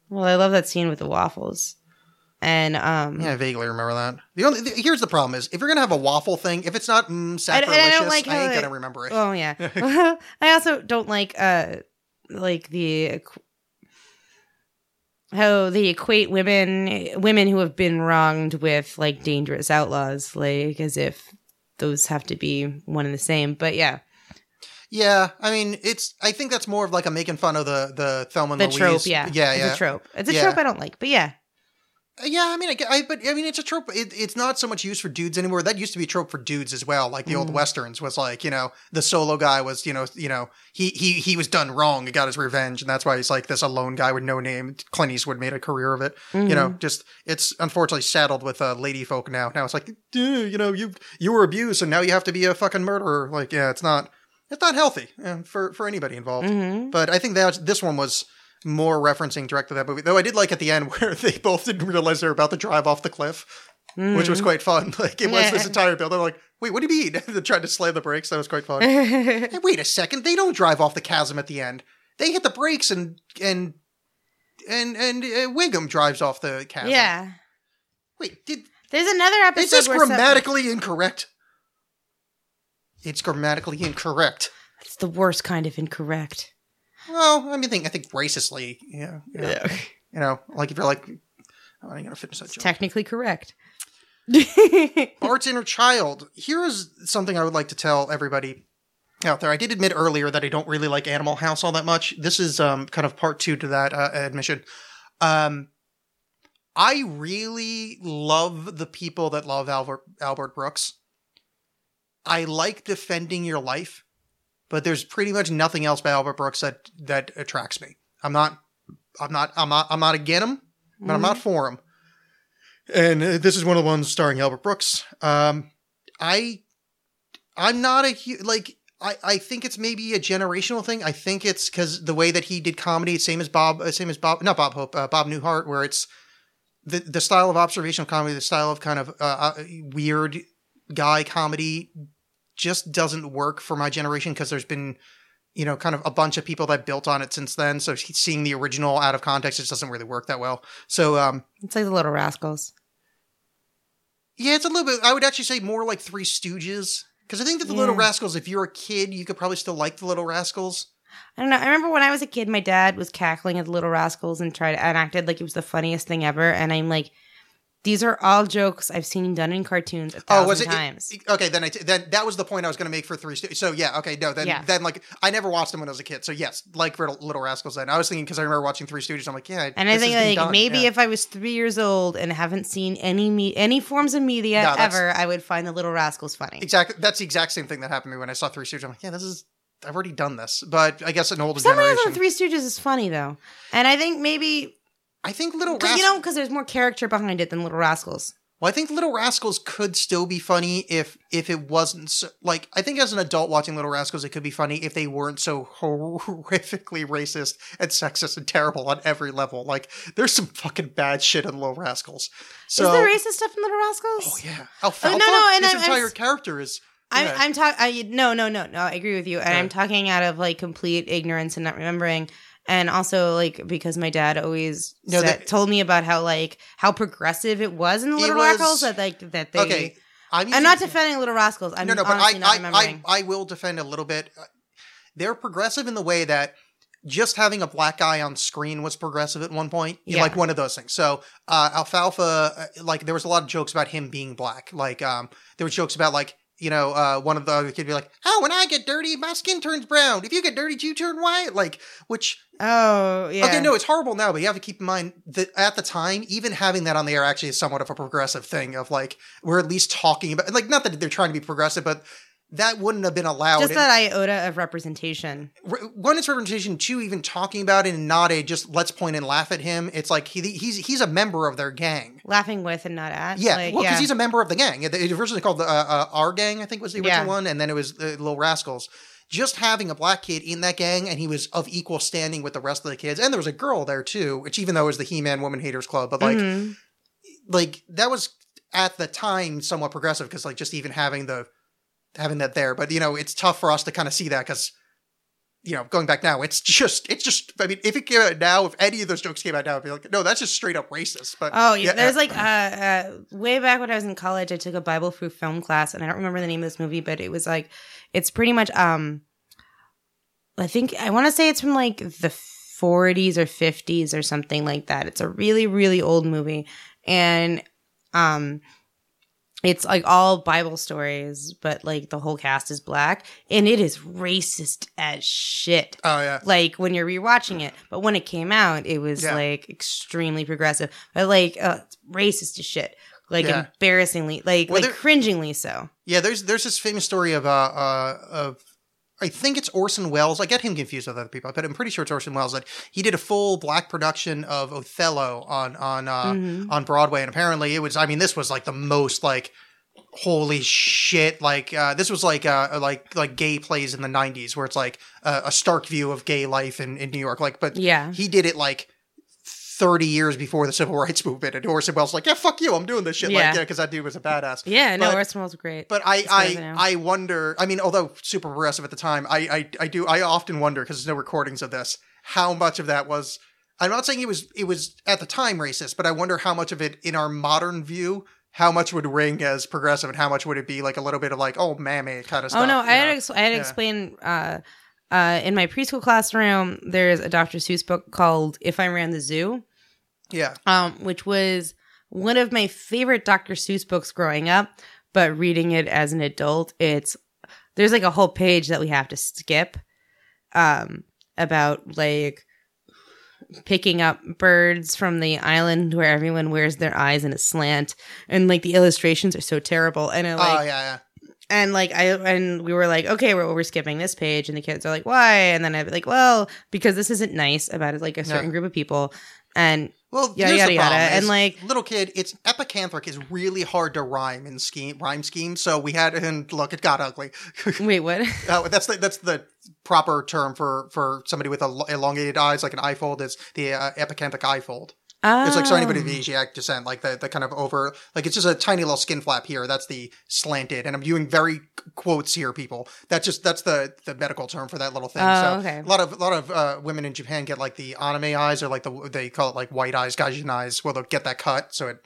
Well, I love that scene with the waffles. And um Yeah, I vaguely remember that. The only the, here's the problem is if you're gonna have a waffle thing, if it's not mm, I- I I, like how ain't it- gonna remember it. Oh yeah. I also don't like uh like the how they equate women women who have been wronged with like dangerous outlaws, like as if those have to be one and the same. But yeah, yeah, I mean, it's. I think that's more of like a making fun of the the Thelma and the Louise. trope, yeah, yeah, it's yeah. a trope. It's a Yeah. trope I don't like, but yeah, Yeah, I mean, I, get- I but I mean, it's a trope. It, it's not so much used for dudes anymore. That used to be a trope for dudes as well. Like the old Mm. westerns was like, you know, the solo guy was, you know, you know, he he he was done wrong. He got his revenge, and that's why he's like this alone guy with no name. Clint Eastwood made a career of it. You know, Mhm. just it's unfortunately saddled with uh, lady folk now. Now it's like, "Duh, you know, you you were abused, and now you have to be a fucking murderer. Like, yeah, it's not. it's not healthy uh, for for anybody involved. hmm But I think that this one was more referencing direct to that movie. Though I did like at the end where they both didn't realize they're about to drive off the cliff, which was quite fun. Like it was this entire build. They're like, "Wait, what do you mean?" they tried to slam the brakes. That was quite fun. Hey, wait a second. They don't drive off the chasm at the end. They hit the brakes and and and and uh, Wiggum drives off the chasm. yeah. Wait, did There's another episode is this grammatically incorrect? It's grammatically incorrect. it's the worst kind of incorrect. Well, I mean, think I think racistly. Yeah, yeah. You know, like if you're like, I'm not gonna finish that joke. Technically correct. Bart's inner child. Here is something I would like to tell everybody out there. I did admit earlier that I don't really like Animal House all that much. This is um, kind of part two to that uh, admission. Um, I really love the people that love Albert Albert Brooks. I like defending your life, but there's pretty much nothing else by Albert Brooks that that attracts me. I'm not, I'm not, I'm not, I'm not against him, but I'm not for him. And uh, this is one of the ones starring Albert Brooks. Um, I, I'm not a like. I, I think it's maybe a generational thing. I think it's because the way that he did comedy, same as Bob, uh, same as Bob, not Bob Hope, uh, Bob Newhart, where it's the the style of observational comedy, the style of kind of uh, uh, weird guy comedy, just doesn't work for my generation because there's been, you know, kind of a bunch of people that built on it since then. So seeing the original out of context just doesn't really work that well. So um, It's like the Little Rascals. yeah, it's a little bit. I would actually say more like Three Stooges because I think that the Little Rascals, if you're a kid, you could probably still like the Little Rascals. I don't know. I remember when I was a kid, my dad was cackling at the Little Rascals and tried and acted like it was the funniest thing ever. And I'm like, these are all jokes I've seen done in cartoons a oh, thousand Oh, was it? times. Okay, then I t- then that was the point I was going to make for Three Stooges. So yeah, okay, no, then Yeah. then like I never watched them when I was a kid. So yes, like Little, Little Rascals. Then I was thinking because I remember watching Three Stooges. I'm like, yeah, and I think like done. maybe Yeah. if I was three years old and haven't seen any me- any forms of media No, ever, I would find the Little Rascals funny. exactly that's the exact same thing that happened to me when I saw Three Stooges. I'm like, yeah, this is I've already done this, but I guess an older For some generation. the Three Stooges is funny though, and I think maybe I think Little Rascals. you know because there's more character behind it than Little Rascals. Well, I think Little Rascals could still be funny if if it wasn't so, like I think as an adult watching Little Rascals, it could be funny if they weren't so horrifically racist and sexist and terrible on every level. Like there's some fucking bad shit in Little Rascals. So is there racist stuff in Little Rascals? oh yeah, Alfalfa. Oh, no, no, and his I'm- I'm entire character is. I'm yeah. I'm talking. No, no, no, no. I agree with you, and Yeah. I'm talking out of like complete ignorance and not remembering, and also like because my dad always No, said, that- told me about how like how progressive it was in the It Little was- Rascals that like that they. okay. I'm, I'm not defending Little Rascals. I'm no, no, but I, not I, I. I will defend a little bit. They're progressive in the way that just having a black guy on screen was progressive at one point. Yeah. Like one of those things. So, uh, Alfalfa, uh, like there was a lot of jokes about him being black. Like, um, there were jokes about like, you know, uh, one of the other kids be like, "Oh, when I get dirty, my skin turns brown. If you get dirty, you turn white." Like, which oh yeah. okay, no, it's horrible now, but you have to keep in mind that at the time, even having that on the air actually is somewhat of a progressive thing. Of like, we're at least talking about, like, not that they're trying to be progressive, but that wouldn't have been allowed. Just that iota of representation. One it's representation two even talking about it and not a just let's point and laugh at him it's like he he's he's a member of their gang Laughing with and not at. yeah Like, well because yeah. he's a member of the gang it, it originally called the uh, uh, our gang i think was the original Yeah. one and then it was uh, little rascals just having a black kid in that gang and he was of equal standing with the rest of the kids and there was a girl there too which even though it was the he-man woman haters club but like Mhm. like that was at the time somewhat progressive because like just even having the having that there but you know it's tough for us to kind of see that because you know going back now it's just it's just i mean if it came out now if any of those jokes came out now i'd be like no that's just straight up racist but Oh yeah, there's like uh, uh, way back when I was in college, I took a Bible through film class, and I don't remember the name of this movie, but it was like it's pretty much um, I think I want to say it's from like the 40s or 50s or something like that. It's a really really old movie, and um, it's like all Bible stories, but like the whole cast is black, and it is racist as shit oh yeah like when you're rewatching it. But when it came out, it was Yeah. like extremely progressive, but like uh, racist as shit, like Yeah. embarrassingly, like Well, like cringingly so. yeah there's there's this famous story of uh uh of I think it's Orson Welles. I get him confused with other people, but I'm pretty sure it's Orson Welles that he did a full black production of Othello on on uh, Mhm. on Broadway, and apparently it was. I mean, this was like the most like holy shit like uh, this was like uh, like like gay plays in the 90s where it's like uh, a stark view of gay life in, in new york like but Yeah. he did it like 30 years before the civil rights movement and orson welles like yeah fuck you i'm doing this shit like Yeah. yeah because that dude was a badass Yeah, no, But- Orson Welles was great. but I, As far as I I, wonder. I mean, although super progressive at the time, I, I, I do. I often wonder because there's no recordings of this. How much of that was? I'm not saying it was. It was at the time racist, but I wonder how much of it, in our modern view, how much would ring as progressive, and how much would it be like a little bit of like, oh, mammy kind of stuff. oh no, I had know? to, ex- I had to Yeah. explain. Uh, uh, in my preschool classroom, there's a Dr. Seuss book called "If I Ran the Zoo," yeah, um, which was one of my favorite Dr. Seuss books growing up. But reading it as an adult, it's there's like a whole page that we have to skip, um, about like picking up birds from the island where everyone wears their eyes in a slant, and like the illustrations are so terrible, and I like oh yeah, yeah. And like I and we were like, okay, we're, we're skipping this page, and the kids are like, why? And then I'd be like, well, because this isn't nice about like a certain Yeah. group of people, and Well, Yada, yada, yada. And, like- little kid, it's epicanthic is really hard to rhyme in scheme rhyme scheme. So we had and look, it got ugly. wait, what? Uh, that's the that's the proper term for for somebody with el- elongated eyes, like an eye fold. Is the uh, epicanthic eye fold? It's like so anybody of Oh. Asiatic descent, like the the kind of over, like it's just a tiny little skin flap here. That's the slanted, and I'm doing very quotes here, people. That's just that's the the medical term for that little thing. Oh, so okay. a lot of a lot of uh, women in Japan get like the anime eyes, or like the they call it like white eyes, gaijin eyes, where they'll get that cut, so it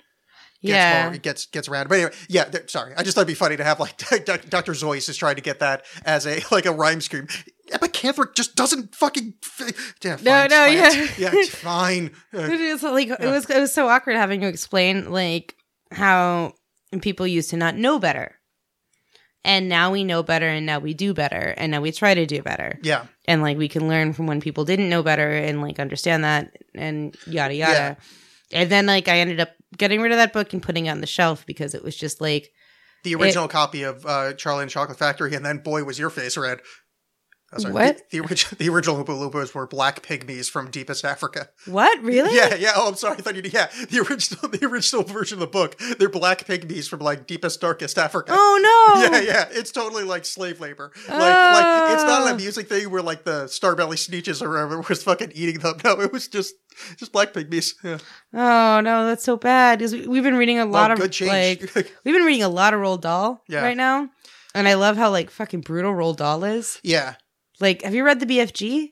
gets yeah. more, it gets gets around. But anyway, yeah. sorry, I just thought it'd be funny to have like Dr. Zoyce is trying to get that as a like a rhyme scheme. Epicanthic just doesn't fucking. Yeah, fine, No, no, yeah. yeah, it's fine. Uh, It is like it was it was so awkward having to explain like how people used to not know better. And now we know better and now we do better and now we try to do better. yeah, And like we can learn from when people didn't know better and like understand that and yada yada. Yeah. And then like I ended up getting rid of that book and putting it on the shelf because it was just like the original copy of uh, Charlie and Chocolate Factory, and then boy was your face red. Oh, sorry. What? The, the, origi- the original Oompa Loompas were black pygmies from deepest Africa. what really? Yeah, yeah. Oh, I'm sorry. I thought you. Yeah, the original, the original version of the book. They're black pygmies from like deepest, darkest Africa. Oh no. Yeah, yeah, it's totally like slave labor. Like, like it's not Oh. an amusing thing where like the Starbelly Sneetches or whatever was fucking eating them. No, it was just just black pygmies. Yeah. Oh no, that's so bad. Because we've been reading a lot Well, of good change. like we've been reading a lot of Roald Dahl Yeah. right now, and I love how like fucking brutal Roald Dahl is. yeah, Like, have you read the BFG?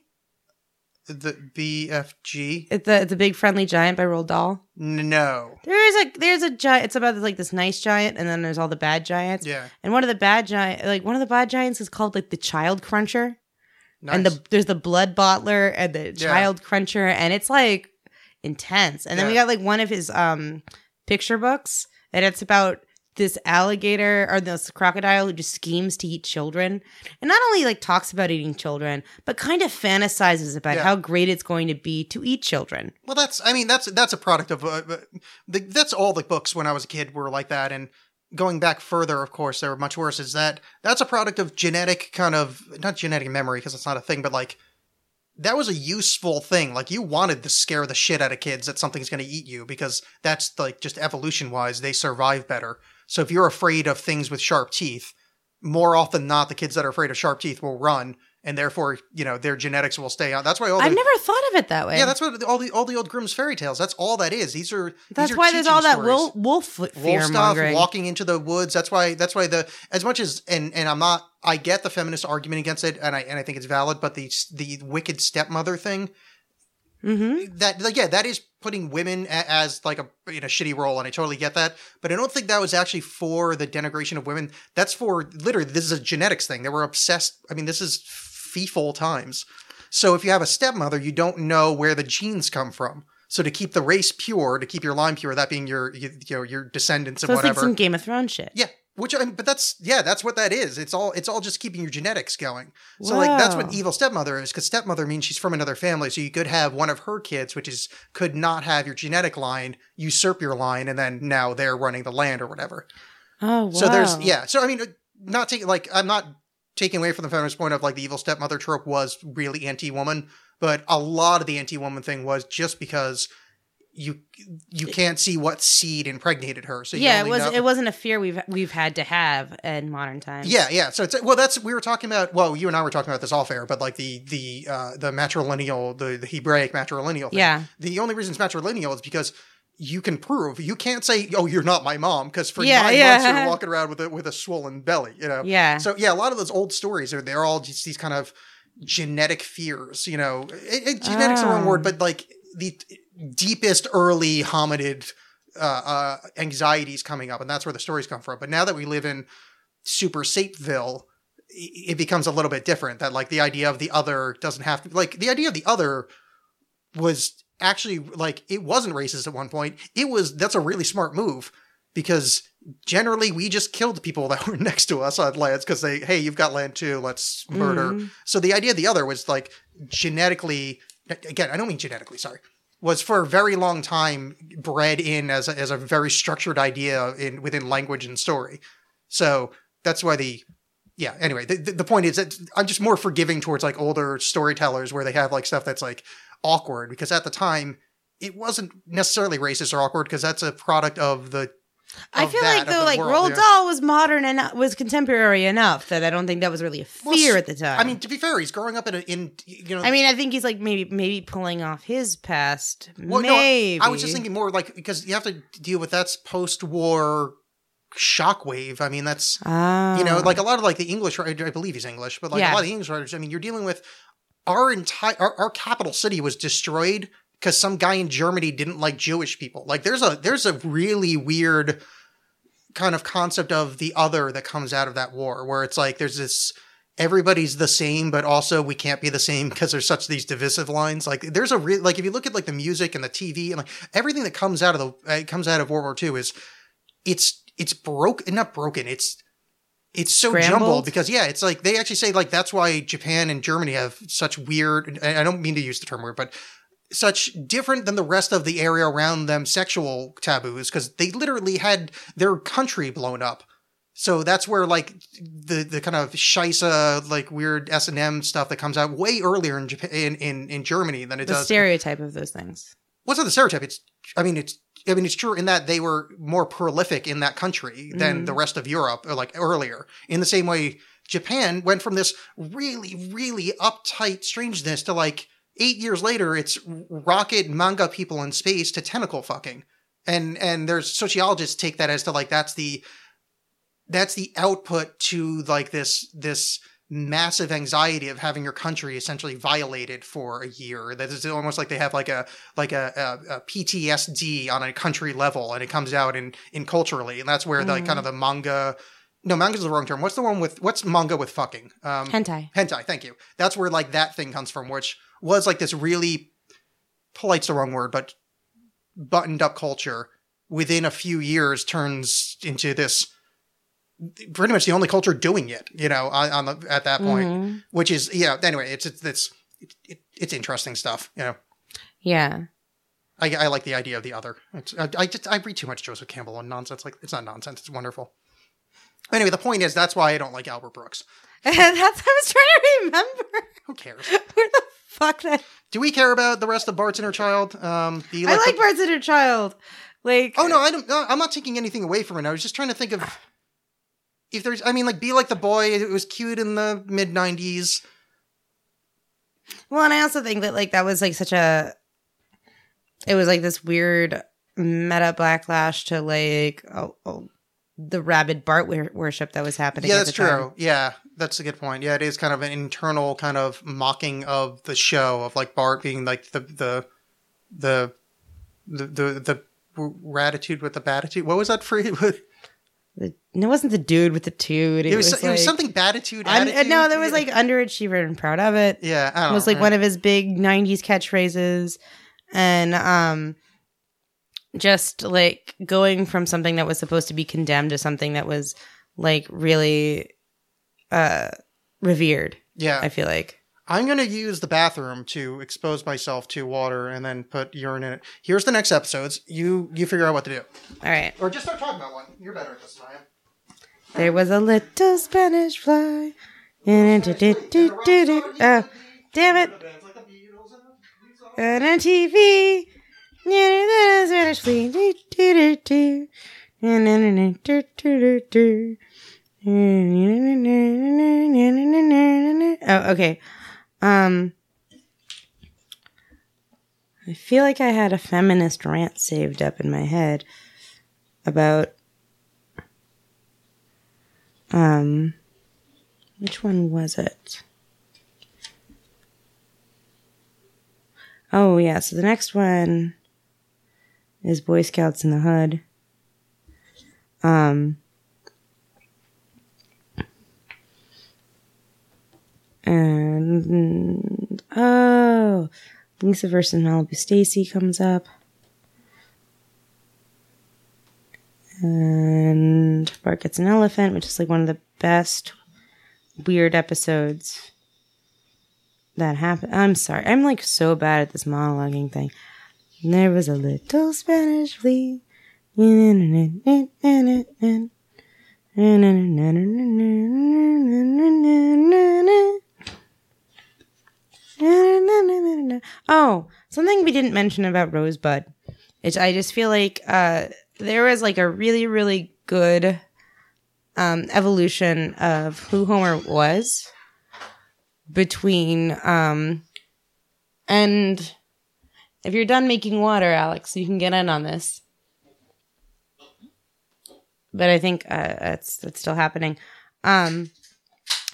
the BFG. It's the a big friendly giant by Roald Dahl. No. There's a there's a giant. It's about like this nice giant, and then there's all the bad giants. Yeah. And one of the bad giant, like one of the bad giants, is called like the Child Cruncher. Nice. and the there's the blood bottler and the Yeah. child cruncher and it's like intense and then we got like one of his um picture books and it's about this alligator or this crocodile who just schemes to eat children and not only like talks about eating children but kind of fantasizes about Yeah. how great it's going to be to eat children Well, that's. I mean, that's that's a product of. Uh, uh, the, that's all the books when I was a kid were like that, and going back further, of course, they were much worse. Is that that's a product of genetic kind of not genetic memory because it's not a thing, but like that was a useful thing. Like you wanted to scare the shit out of kids that something's going to eat you because that's like just evolution wise, they survive better. So if you're afraid of things with sharp teeth, more often than not, the kids that are afraid of sharp teeth will run, and therefore, you know, their genetics will stay on. That's why all the i've never thought of it that way yeah, that's what all the all the old Grimm's fairy tales. That's all that is. These are that's these are why there's all that wolf wolf fear Wolf stuff, walking into the woods. That's why. That's why the as much as and and I'm not. I get the feminist argument against it, and I and I think it's valid. But the the wicked stepmother thing mm-hmm. that like, yeah, that is putting women a, as like a in a shitty role, and I totally get that. But I don't think that was actually for the denigration of women. That's for literally this is a genetics thing. They were obsessed. I mean, this is feeful times. So if you have a stepmother, you don't know where the genes come from. So to keep the race pure, to keep your line pure, that being your you, you know your descendants so and it's like whatever. some game of thrones shit yeah, which I mean, but that's yeah, that's what that is. It's all it's all just keeping your genetics going. So like that's what evil stepmother is because stepmother means she's from another family. So you could have one of her kids, which is could not have your genetic line, usurp your line, and then now they're running the land or whatever. oh wow. So there's yeah. So I mean, uh, not taking like I'm not taking away from the feminist point of like the evil stepmother trope was really anti-woman, but a lot of the anti-woman thing was just because you you can't see what seed impregnated her. So you yeah, it was know- it wasn't a fear we've we've had to have in modern times. Yeah, yeah. So it's well, that's we were talking about. Well, you and I were talking about this off air, but like the the uh, the matrilineal, the, the Hebraic matrilineal. Thing. Yeah. The only reason it's matrilineal is because you can prove you can't say, "Oh, you're not my mom," because for Yeah, nine yeah. months you're walking around with a with a swollen belly. You know. Yeah. So yeah, a lot of those old stories are they're all just these kind of genetic fears. You know, it, it, genetic's the wrong word, but like the deepest early hominid uh, uh, anxieties coming up, and that's where the stories come from. But now that we live in super Sapeville, it becomes a little bit different. That like the idea of the other doesn't have to like the idea of the other was actually like it wasn't racist at one point. It was that's a really smart move because generally we just killed people that were next to us on lands because they hey you've got land too let's murder. Mhm. So the idea of the other was like genetically again I don't mean genetically sorry was for a very long time bred in as a, as a very structured idea in within language and story. So that's why the yeah. Anyway, the, the point is that I'm just more forgiving towards like older storytellers where they have like stuff that's like awkward because at the time it wasn't necessarily racist or awkward because that's a product of the. I feel like though, the like world, Roald. Dahl was modern and was contemporary enough that I don't think that was really a fear s- at the time. I mean, to be fair, he's growing up in a, in you know. I mean, I think he's like maybe maybe pulling off his past. well, no, maybe I, I was just thinking more like because you have to deal with that's post-war shockwave. I mean, that's Ah. you know, like a lot of like the English, I I believe he's English, but like Yeah. a lot of the English writers, I mean, you're dealing with our entire, our, our capital city was destroyed because some guy in Germany didn't like Jewish people. Like there's a, there's a really weird kind of concept of the other that comes out of that war where it's like there's this, everybody's the same, but also we can't be the same because there's such these divisive lines. Like there's a real, like if you look at like the music and the TV and like everything that comes out of the, uh, comes out of World War II is, it's, it's broken, not broken. It's, it's so Scrambled? jumbled because yeah, it's like they actually say like that's why Japan and Germany have such weird. I don't mean to use the term weird, but such different than the rest of the area around them sexual taboos because they literally had their country blown up. So that's where like the the kind of shisa like weird S and M stuff that comes out way earlier in Japan in in, in Germany than it does. the does. stereotype of those things. What's not the stereotype? It's I mean it's I mean it's true in that they were more prolific in that country than Mhm. the rest of Europe or like earlier. In the same way, Japan went from this really really uptight strangeness to like eight years later, it's rocket manga people in space to tentacle fucking, and and there's sociologists take that as to like that's the that's the output to like this this massive anxiety of having your country essentially violated for a year. That is almost like they have like a like a, a, a PTSD on a country level, and it comes out in in culturally, and that's where like kind of the manga. No, manga's the wrong term. What's the one with what's manga with fucking? Um, Hentai. hentai. Thank you. That's where like that thing comes from, which was like this really polite's the wrong word, but buttoned up culture. Within a few years, turns into this pretty much the only culture doing it. You know, on, on the at that point, Mhm. which is yeah. Anyway, it's it's it's it, it, it's interesting stuff. You know, Yeah. I, I like the idea of the other. It's, I, I just I read too much Joseph Campbell and nonsense. Like it's not nonsense. It's wonderful. Anyway, the point is that's why I don't like Albert Brooks. That's what I was trying to remember. Who cares? Where the fuck that Do we care about the rest of Bart's inner child? Um, you I like the- Bart's Inner Child. Like Oh no, I don't. No, I'm not taking anything away from it. I was just trying to think of if there's. I mean, like, be like the boy. It was cute in the mid '90s. Well, and I also think that like that was like such a it was like this weird meta backlash to like oh, oh, the rabid Bart wor- worship that was happening. Yeah, at that's the time. true. Yeah, that's a good point. Yeah, it is kind of an internal kind of mocking of the show of like Bart being like the the the the the, the gratitude with the batitude. What was that for? it it wasn't the dude with the toot. It, was, was, it was something batitude. Un- attitude? no, there was like underachiever and proud of it. yeah, I It was like one of his big '90s catchphrases, and um, just like going from something that was supposed to be condemned to something that was like really uh revered. yeah. I feel like. I'm going to use the bathroom to expose myself to water and then put urine in it. Here's the next episodes. You you figure out what to do. All right. Or just start talking about one. You're better at this than I am. There was a little Spanish fly. Oh, damn it. On a TV. Spanish flea. Oh, okay. Um, I feel like I had a feminist rant saved up in my head about um which one was it? Oh yeah, so the next one is Boy Scouts in the Hood. Um and mm, oh Lisa versus Malibu Stacy comes up. And Bart gets an elephant, which is like one of the best weird episodes that happened. I'm sorry. I'm like so bad at this monologuing thing. There was a little Spanish flea. Oh, something we didn't mention about Rosebud. I just feel like uh, there was like a really, really good um, evolution of who Homer was between um, and if you're done making water, Alexx, you can get in on this. But I think uh, that's that's still happening. Um,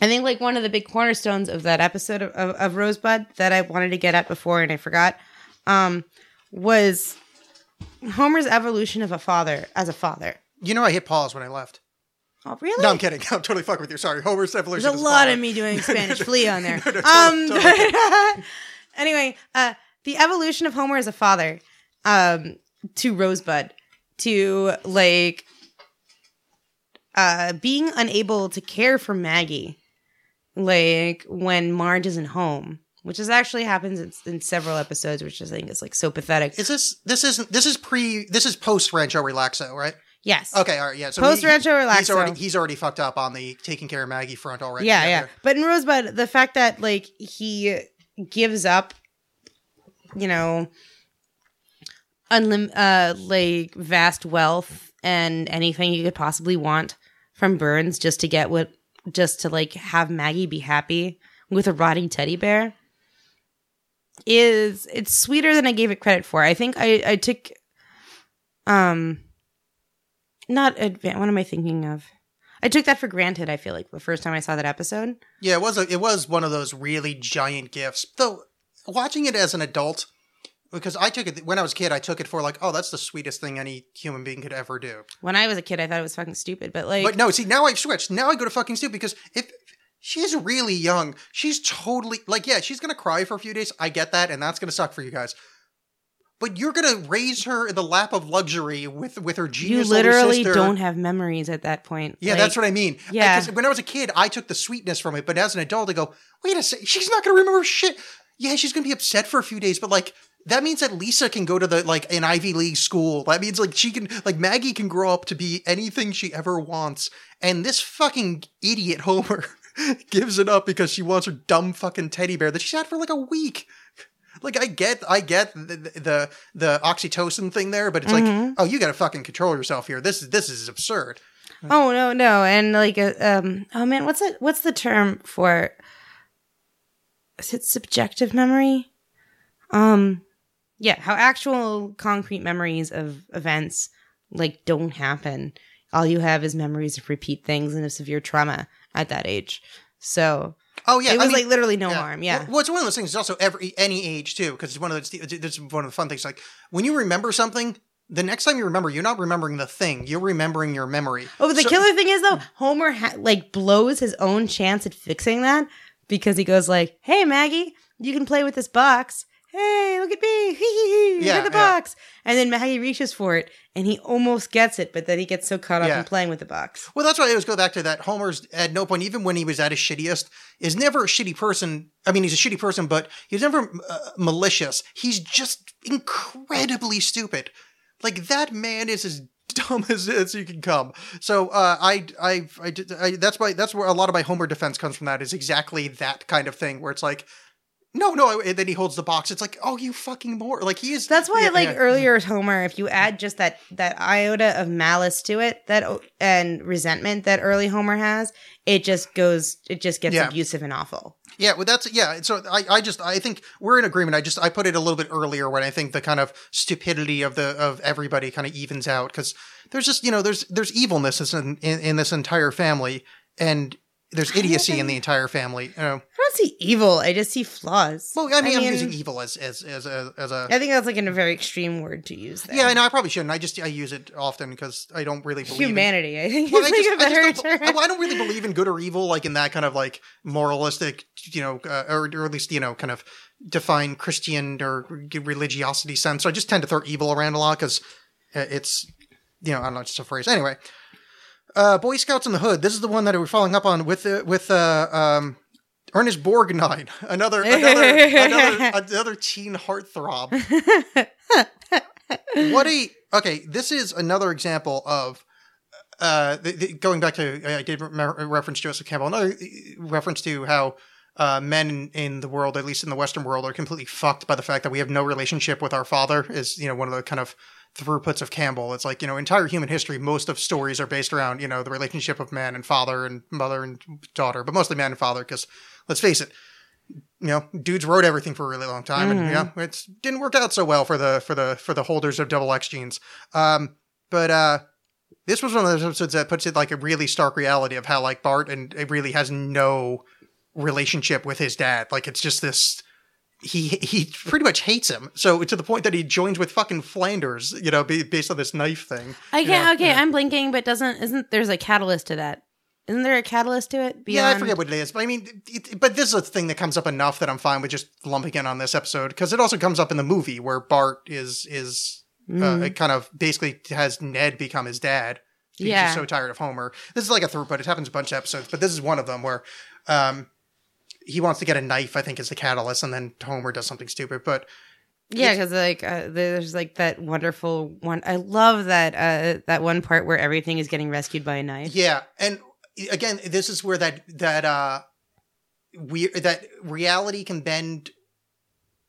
I think like one of the big cornerstones of that episode of, of, of Rosebud that I wanted to get at before and I forgot um, was Homer's evolution of a father as a father. You know, I hit pause when I left. Oh, really? No, I'm kidding. I'm totally fucking with you. Sorry. Homer's evolution. There's a lot father. of me doing Spanish flea on there. No, no, um, totally, anyway, uh, the evolution of Homer as a father um, to Rosebud to like uh, being unable to care for Maggie, like when Marge isn't home, which is actually happens in, in several episodes, which I think is like so pathetic. Is this this isn't this is pre this is post Rancho Relaxo, right? yes. Okay, all right, yeah. So Post Rancho Relaxo. He's already he's already fucked up on the taking care of Maggie front already. yeah, yeah. But in Rosebud, the fact that like he gives up, you know, unlim uh like vast wealth and anything you could possibly want from Burns just to get what just to like have Maggie be happy with a rotting teddy bear is it's sweeter than I gave it credit for. I think I I took um not advan what am I thinking of? I took that for granted, I feel like, the first time I saw that episode. Yeah, it was a, it was one of those really giant gifts. Though watching it as an adult, because I took it when I was a kid, I took it for like, oh, that's the sweetest thing any human being could ever do. When I was a kid, I thought it was fucking stupid, but like, But no, see, now I've switched. Now I go to fucking stupid because if she's really young, she's totally like, yeah, she's gonna cry for a few days. I get that, and that's gonna suck for you guys. But you're gonna raise her in the lap of luxury with with her genius. you literally sister. don't have memories at that point. Yeah, Like, that's what I mean. yeah. Because when I was a kid, I took the sweetness from it, but as an adult, I go, wait a second, she's not to remember shit. Yeah, she's to be upset for a few days, but like, that means that Lisa can go to the, like, an Ivy League school. That means, like, she can, like, Maggie can grow up to be anything she ever wants. And this fucking idiot Homer gives it up because she wants her dumb fucking teddy bear that she's had for like a week. Like I get, I get the the, the oxytocin thing there, but it's Mhm. like, oh, you got to fucking control yourself here. This is this is absurd. Oh no, no, and like, uh, um, oh man, what's it? What's the term for? Is it subjective memory? Um, yeah, how actual concrete memories of events like don't happen. All you have is memories of repeat things and of severe trauma at that age. So Oh yeah, it was I mean, like literally no harm. Yeah. Well, well, it's one of those things. It's also every any age too, because it's one of those. It's one of the fun things. Like when you remember something, the next time you remember, you're not remembering the thing. You're remembering your memory. Oh, but the So- killer thing is though, Homer ha- like blows his own chance at fixing that because he goes like, "Hey Maggie, you can play with this box. Hey, look at me. Hee hee Yeah, at the yeah. box." And then Maggie reaches for it and he almost gets it, but then he gets so caught up Yeah. in playing with the box. Well, that's why I always go back to that. Homer's at no point, even when he was at his shittiest, is never a shitty person. I mean, he's a shitty person, but he's never uh, malicious. He's just incredibly stupid. Like that man is as dumb as, as you can come. So uh, I, I, I, I, that's why that's where a lot of my Homer defense comes from. That is exactly that kind of thing where it's like, No, no. And then he holds the box. It's like, oh, you fucking more. Like he is. That's why, yeah, like yeah. earlier Homer, if you add just that that iota of malice to it, that and resentment that early Homer has, it just goes, it just gets Yeah. abusive and awful. Yeah, well, that's yeah. So I, I just, I think we're in agreement. I just, I put it a little bit earlier when I think the kind of stupidity of the of everybody kind of evens out because there's just, you know, there's there's evilness in in, in this entire family, and there's idiocy in the entire family. You know, I don't see evil. I just see flaws. well, I mean, I am using evil as as as a as a. I think that's like in a very extreme word to use. There. Yeah, I know. I probably shouldn't. I just I use it often because I don't really believe in- Humanity, I think, Well, is I like just, a I, better don't, term. I, I don't really believe in good or evil, like in that kind of like moralistic, you know, uh, or, or at least you know, kind of define Christian or religiosity sense. So I just tend to throw evil around a lot because it's, you know, I don't know, it's just a phrase. Anyway, uh, Boy Scouts in the Hood. This is the one that we're following up on with uh, with uh, um, Ernest Borgnine, another another another another teen heartthrob. what a okay this is another example of uh the, the, going back to i did remember, reference joseph campbell another uh, reference to how uh, men in, in the world, at least in the Western world, are completely fucked by the fact that we have no relationship with our father. Is you know one of the kind of throughputs of Campbell. It's like you know entire human history. Most of stories are based around you know the relationship of man and father and mother and daughter, but mostly man and father. Because let's face it, you know, dudes wrote everything for a really long time, and you know, it didn't work out so well for the for the for the holders of double X genes. Um, but uh, this was one of those episodes that puts it like a really stark reality of how like Bart and it really has no relationship with his dad. Like it's just this. He he pretty much hates him. So to the point that he joins with fucking Flanders, you know, based on this knife thing. Okay, Yeah, okay, yeah. I'm blinking, but doesn't isn't there's a catalyst to that? Isn't there a catalyst to it? Yeah, I forget what it is, but I mean, it, but this is a thing that comes up enough that I'm fine with just lumping in on this episode because it also comes up in the movie where Bart is is uh, Mm. it kind of basically has Ned become his dad. He's Yeah. just so tired of Homer. This is like a throughput. It happens a bunch of episodes, but this is one of them where um, he wants to get a knife. I think is the catalyst, and then Homer does something stupid. But Yeah, because like uh, there's like that wonderful one. I love that uh, that one part where everything is getting rescued by a knife. Yeah, and again, this is where that that uh we that reality can bend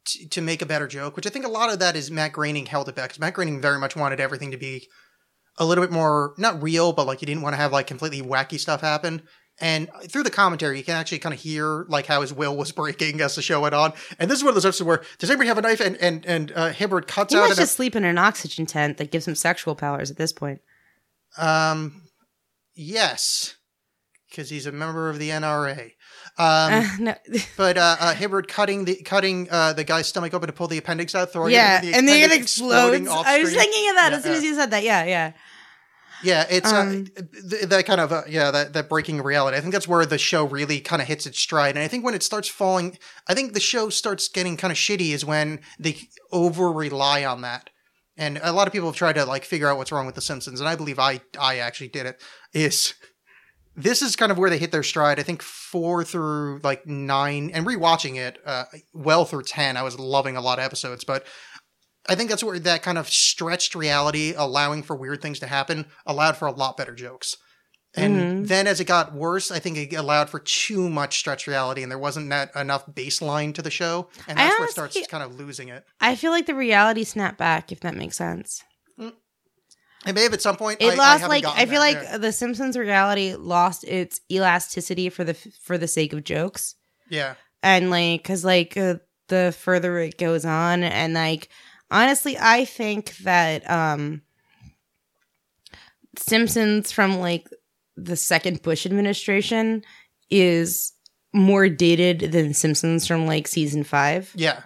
t- to make a better joke, which I think a lot of that is Matt Groening held it back because Matt Groening very much wanted everything to be a little bit more not real, but like you didn't want to have like completely wacky stuff happen. And through the commentary, you can actually kind of hear like how his will was breaking as the show went on. And this is one of those episodes where does anybody have a knife? And and and uh, Hibbert cuts He out. must an- just sleep in an oxygen tent that gives him sexual powers at this point. Um, yes, because he's a member of the NRA. Um, Uh, no. but uh, uh, Hibbert cutting the cutting uh, the guy's stomach open to pull the appendix out, throwing yeah, it the and then it explodes. I was thinking of that Yeah, as soon as you said that. Yeah, yeah. Yeah, it's Um, uh, th- that kind of uh, yeah that that breaking reality. I think that's where the show really kind of hits its stride, and I think when it starts falling, I think the show starts getting kind of shitty is when they over rely on that. And a lot of people have tried to like figure out what's wrong with the Simpsons, and I believe I I actually did it. Is this is kind of where they hit their stride. I think four through like nine, and rewatching it uh, well through ten, I was loving a lot of episodes, but I think that's where that kind of stretched reality, allowing for weird things to happen, allowed for a lot better jokes. And Mhm. then as it got worse, I think it allowed for too much stretched reality, and there wasn't that enough baseline to the show, and I that's where it starts kind of losing it. I feel like the reality snapped back, if that makes sense. It may have at some point It I, I lost haven't like I feel like yeah. the Simpsons reality lost its elasticity for the for the sake of jokes. yeah, and like because like uh, the further it goes on and like honestly i think that um simpsons from like the second bush administration is more dated than simpsons from like season five yeah.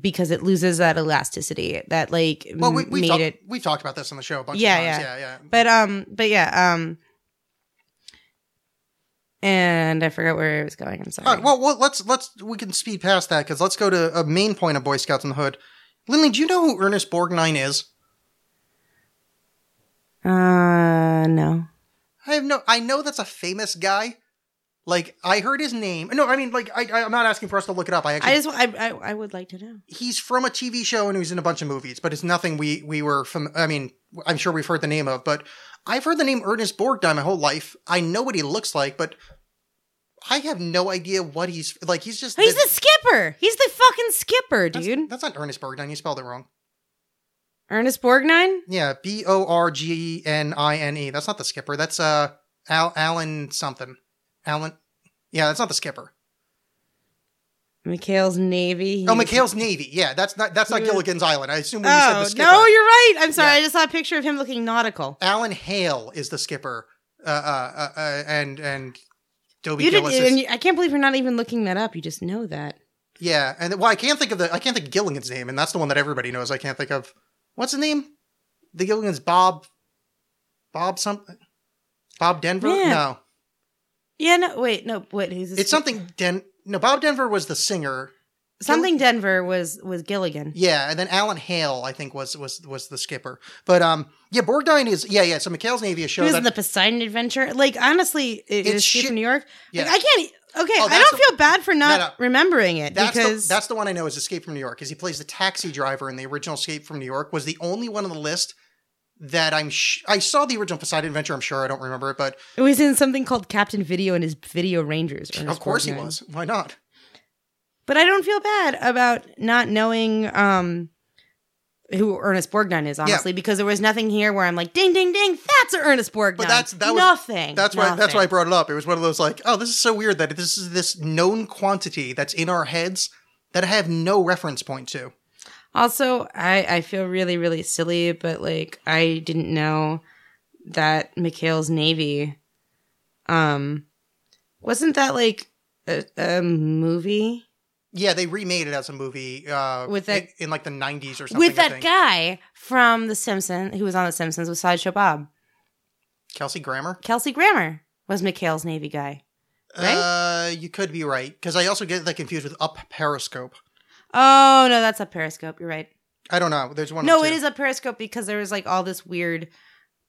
because it loses that elasticity that like Well, we we made talked it we talked about this on the show a bunch Yeah, of times. yeah. Yeah, yeah. but um but yeah um and i forgot where i was going i'm sorry All right, well, well, let's let's we can speed past that because let's go to a main point of Boy Scouts in the Hood. Lillian, do you know who Ernest Borgnine is? uh no I have no. I know that's a famous guy. Like I heard his name. No, I mean, like I, I'm not asking for us to look it up. I actually, i just I, I i would like to know he's from a TV show and he's in a bunch of movies, but it's nothing we we were from. I mean, I'm sure we've heard the name of, but I've heard the name Ernest Borgnine my whole life. I know what he looks like, but I have no idea what he's like. He's just He's the skipper. He's the fucking skipper, that's, dude. That's not Ernest Borgnine. You spelled it wrong. Ernest Borgnine. Yeah, B O R G N I N E. That's not the skipper. That's uh Al- Alan something. Alan. Yeah, that's not the skipper. McHale's Navy. Oh, He's- McHale's Navy. Yeah, that's not that's not Gilligan's Island. I assume when you said Oh the skipper. no, you're right. I'm sorry. Yeah. I just saw a picture of him looking nautical. Alan Hale is the skipper. Uh, uh, uh, uh and and Dobie You did, Gillis is and you, I can't believe you're not even looking that up. You just know that. yeah. And well, I can't think of the I can't think of Gilligan's name, and that's the one that everybody knows. I can't think of what's the name. The Gilligan's Bob. Bob something. Bob Denver. Yeah. No, Yeah. No. Wait. No. Wait. A it's something. Den. No, Bob Denver was the singer. Something Denver was was Gilligan. Yeah, and then Alan Hale, I think, was was was the skipper. But um, yeah, Borgnine is yeah yeah. So McHale's Navy is He show was that in the Poseidon Adventure. Like honestly, it, It's shit- from New York. Yeah. Like, I can't. Okay, Oh, I don't the- feel bad for not No, no. remembering it That's because the, that's the one I know is Escape from New York. Is he plays the taxi driver in the original Escape from New York? Was the only one on the list that I'm. Sh- I saw the original Poseidon Adventure. I'm sure I don't remember it, but it was in something called Captain Video and his Video Rangers. Ernest of course he was. Why not? But I don't feel bad about not knowing um who Ernest Borgnine is, honestly, because there was nothing here where I'm like, ding, ding, ding, that's Ernest Borgnine. But that's- that was- nothing. That's why. That's why I brought it up. It was one of those like, oh, this is so weird that this is this known quantity that's in our heads that I have no reference point to. Also, I I feel really really silly, but like I didn't know that McHale's Navy, um, wasn't that like a, a movie Yeah, they remade it as a movie uh, With that- in, in like the '90s or something. with that guy from The Simpsons who was on The Simpsons with Sideshow Bob? Kelsey Grammer. Kelsey Grammer was McHale's Navy guy. Right? Uh, you could be right because I also get that confused with Up Periscope. Oh no, that's a Periscope. You're right. I don't know. There's one. No, it is it two. is a Periscope because there was like all this weird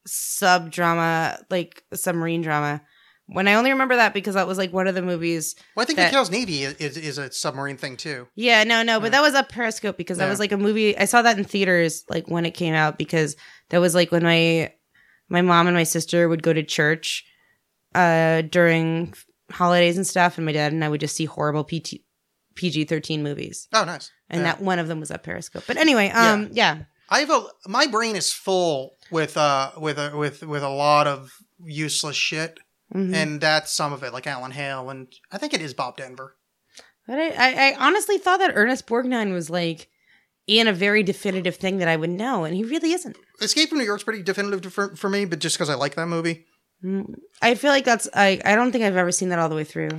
sub drama, like submarine drama. When I only remember that because that was like one of the movies. Well, I think that- McHale's Navy is, is, is a submarine thing too. Yeah, no, no, but Yeah. that was a Periscope because that was like a movie. I saw that in theaters like when it came out because that was like when my my mom and my sister would go to church uh during holidays and stuff, and my dad and I would just see horrible PT, PG thirteen movies, Oh, nice. and Yeah. that one of them was a Periscope. But anyway, um, yeah. I have a my brain is full with uh with a with with a lot of useless shit, Mhm. and that's some of it, like Alan Hale, and I think it is Bob Denver. But I, I, I honestly thought that Ernest Borgnine was like in a very definitive thing that I would know, and he really isn't. Escape from New York's pretty definitive for, for me, but just because I like that movie, Mm, I feel like that's I. I don't think I've ever seen that all the way through.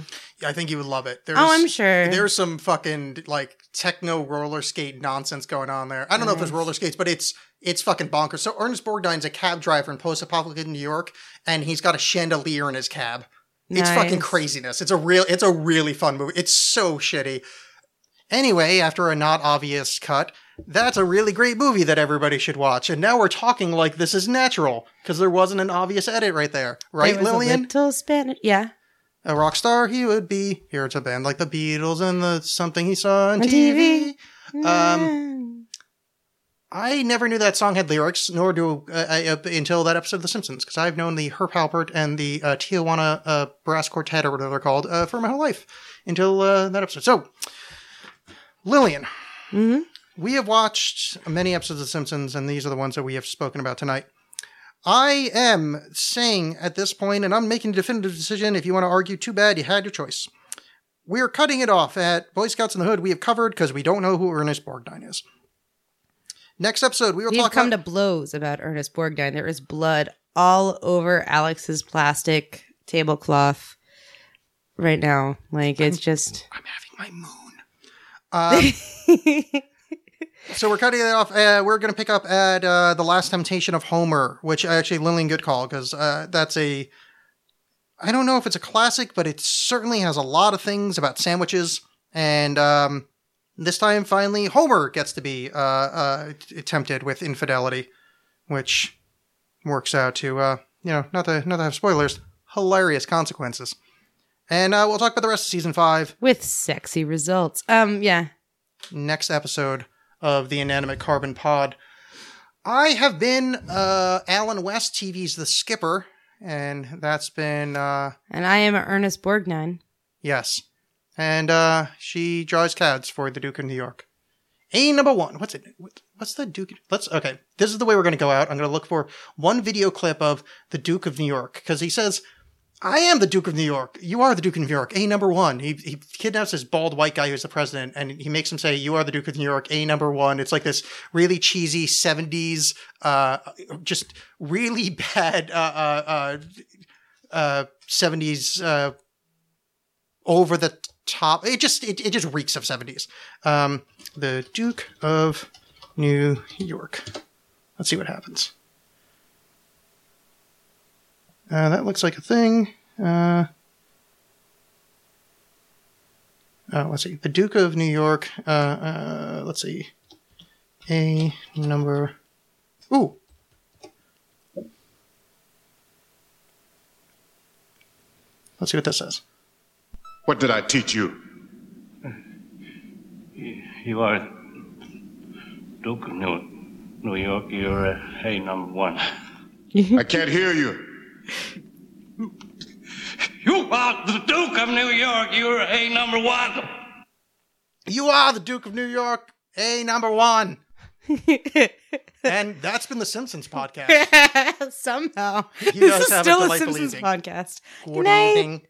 Yeah, I think you would love it. There's, oh, I'm sure. There's some fucking like techno roller skate nonsense going on there. I don't know if there's roller skates, but it's it's fucking bonkers. So Ernest Borgnine's a cab driver in post-apocalyptic New York, and he's got a chandelier in his cab. It's fucking craziness. It's a real it's a really fun movie. It's so shitty. Anyway, after a not obvious cut, that's a really great movie that everybody should watch. And now we're talking like this is natural because there wasn't an obvious edit right there, right, There Lillian? A little Spanish. Yeah. A rock star he would be. Here it's a band like the Beatles and the something he saw on On TV. TV. Um, I never knew that song had lyrics, nor do uh, I, uh, until that episode of The Simpsons, because I've known the Herb Alpert and the uh, Tijuana uh, Brass Quartet or whatever they're called uh, for my whole life until uh, that episode. So, Lillian, Mhm. we have watched many episodes of The Simpsons, and these are the ones that we have spoken about tonight. I am saying at this point, and I'm making a definitive decision. If you want to argue, too bad, you had your choice. We're cutting it off at Boy Scouts in the Hood. We have covered because we don't know who Ernest Borgnine is. Next episode, we will We've talk come about. to blows about Ernest Borgnine. There is blood all over Alexx's plastic tablecloth right now. Like it's just. I'm having my moon. Um, so we're cutting it off. Uh, we're going to pick up at uh, the Last Temptation of Homer, which actually Lillian good call because uh, that's a. I don't know if it's a classic, but it certainly has a lot of things about sandwiches. And um, this time, finally, Homer gets to be uh, uh, tempted with infidelity, which works out to uh, you know not to not to have spoilers, hilarious consequences. And uh, we'll talk about the rest of season five with sexy results. Um, yeah. next episode of the Inanimate Carbon Pod. I have been uh, Alan West, TV's The Skipper, and that's been uh, And I am Ernest Borgnine. Yes. And uh, she draws cards for the Duke of New York. A number one. What's it? What's the Duke? Let's okay. This is the way we're going to go out. I'm going to look for one video clip of the Duke of New York because he says, "I am the Duke of New York. You are the Duke of New York. A number one." He he kidnaps this bald white guy who's the president, and he makes him say, "You are the Duke of New York. A number one." It's like this really cheesy '70s, uh, just really bad, uh, uh, uh, uh 70s, uh, over the top. It just it, it just reeks of 70s. Um, the Duke of New York. Let's see what happens. Uh, that looks like a thing. Uh, uh, let's see. The Duke of New York. Uh, uh, let's see. A number. Ooh. Let's see what this says. What did I teach you? You are Duke of New, New York. You're uh, A number one. I can't hear you. You are the Duke of New York. You're A number one. You are the Duke of New York, A number one. and that's been the Simpsons podcast. Somehow. He does this is have a still a delightful Simpsons evening. podcast. Good Good night. evening.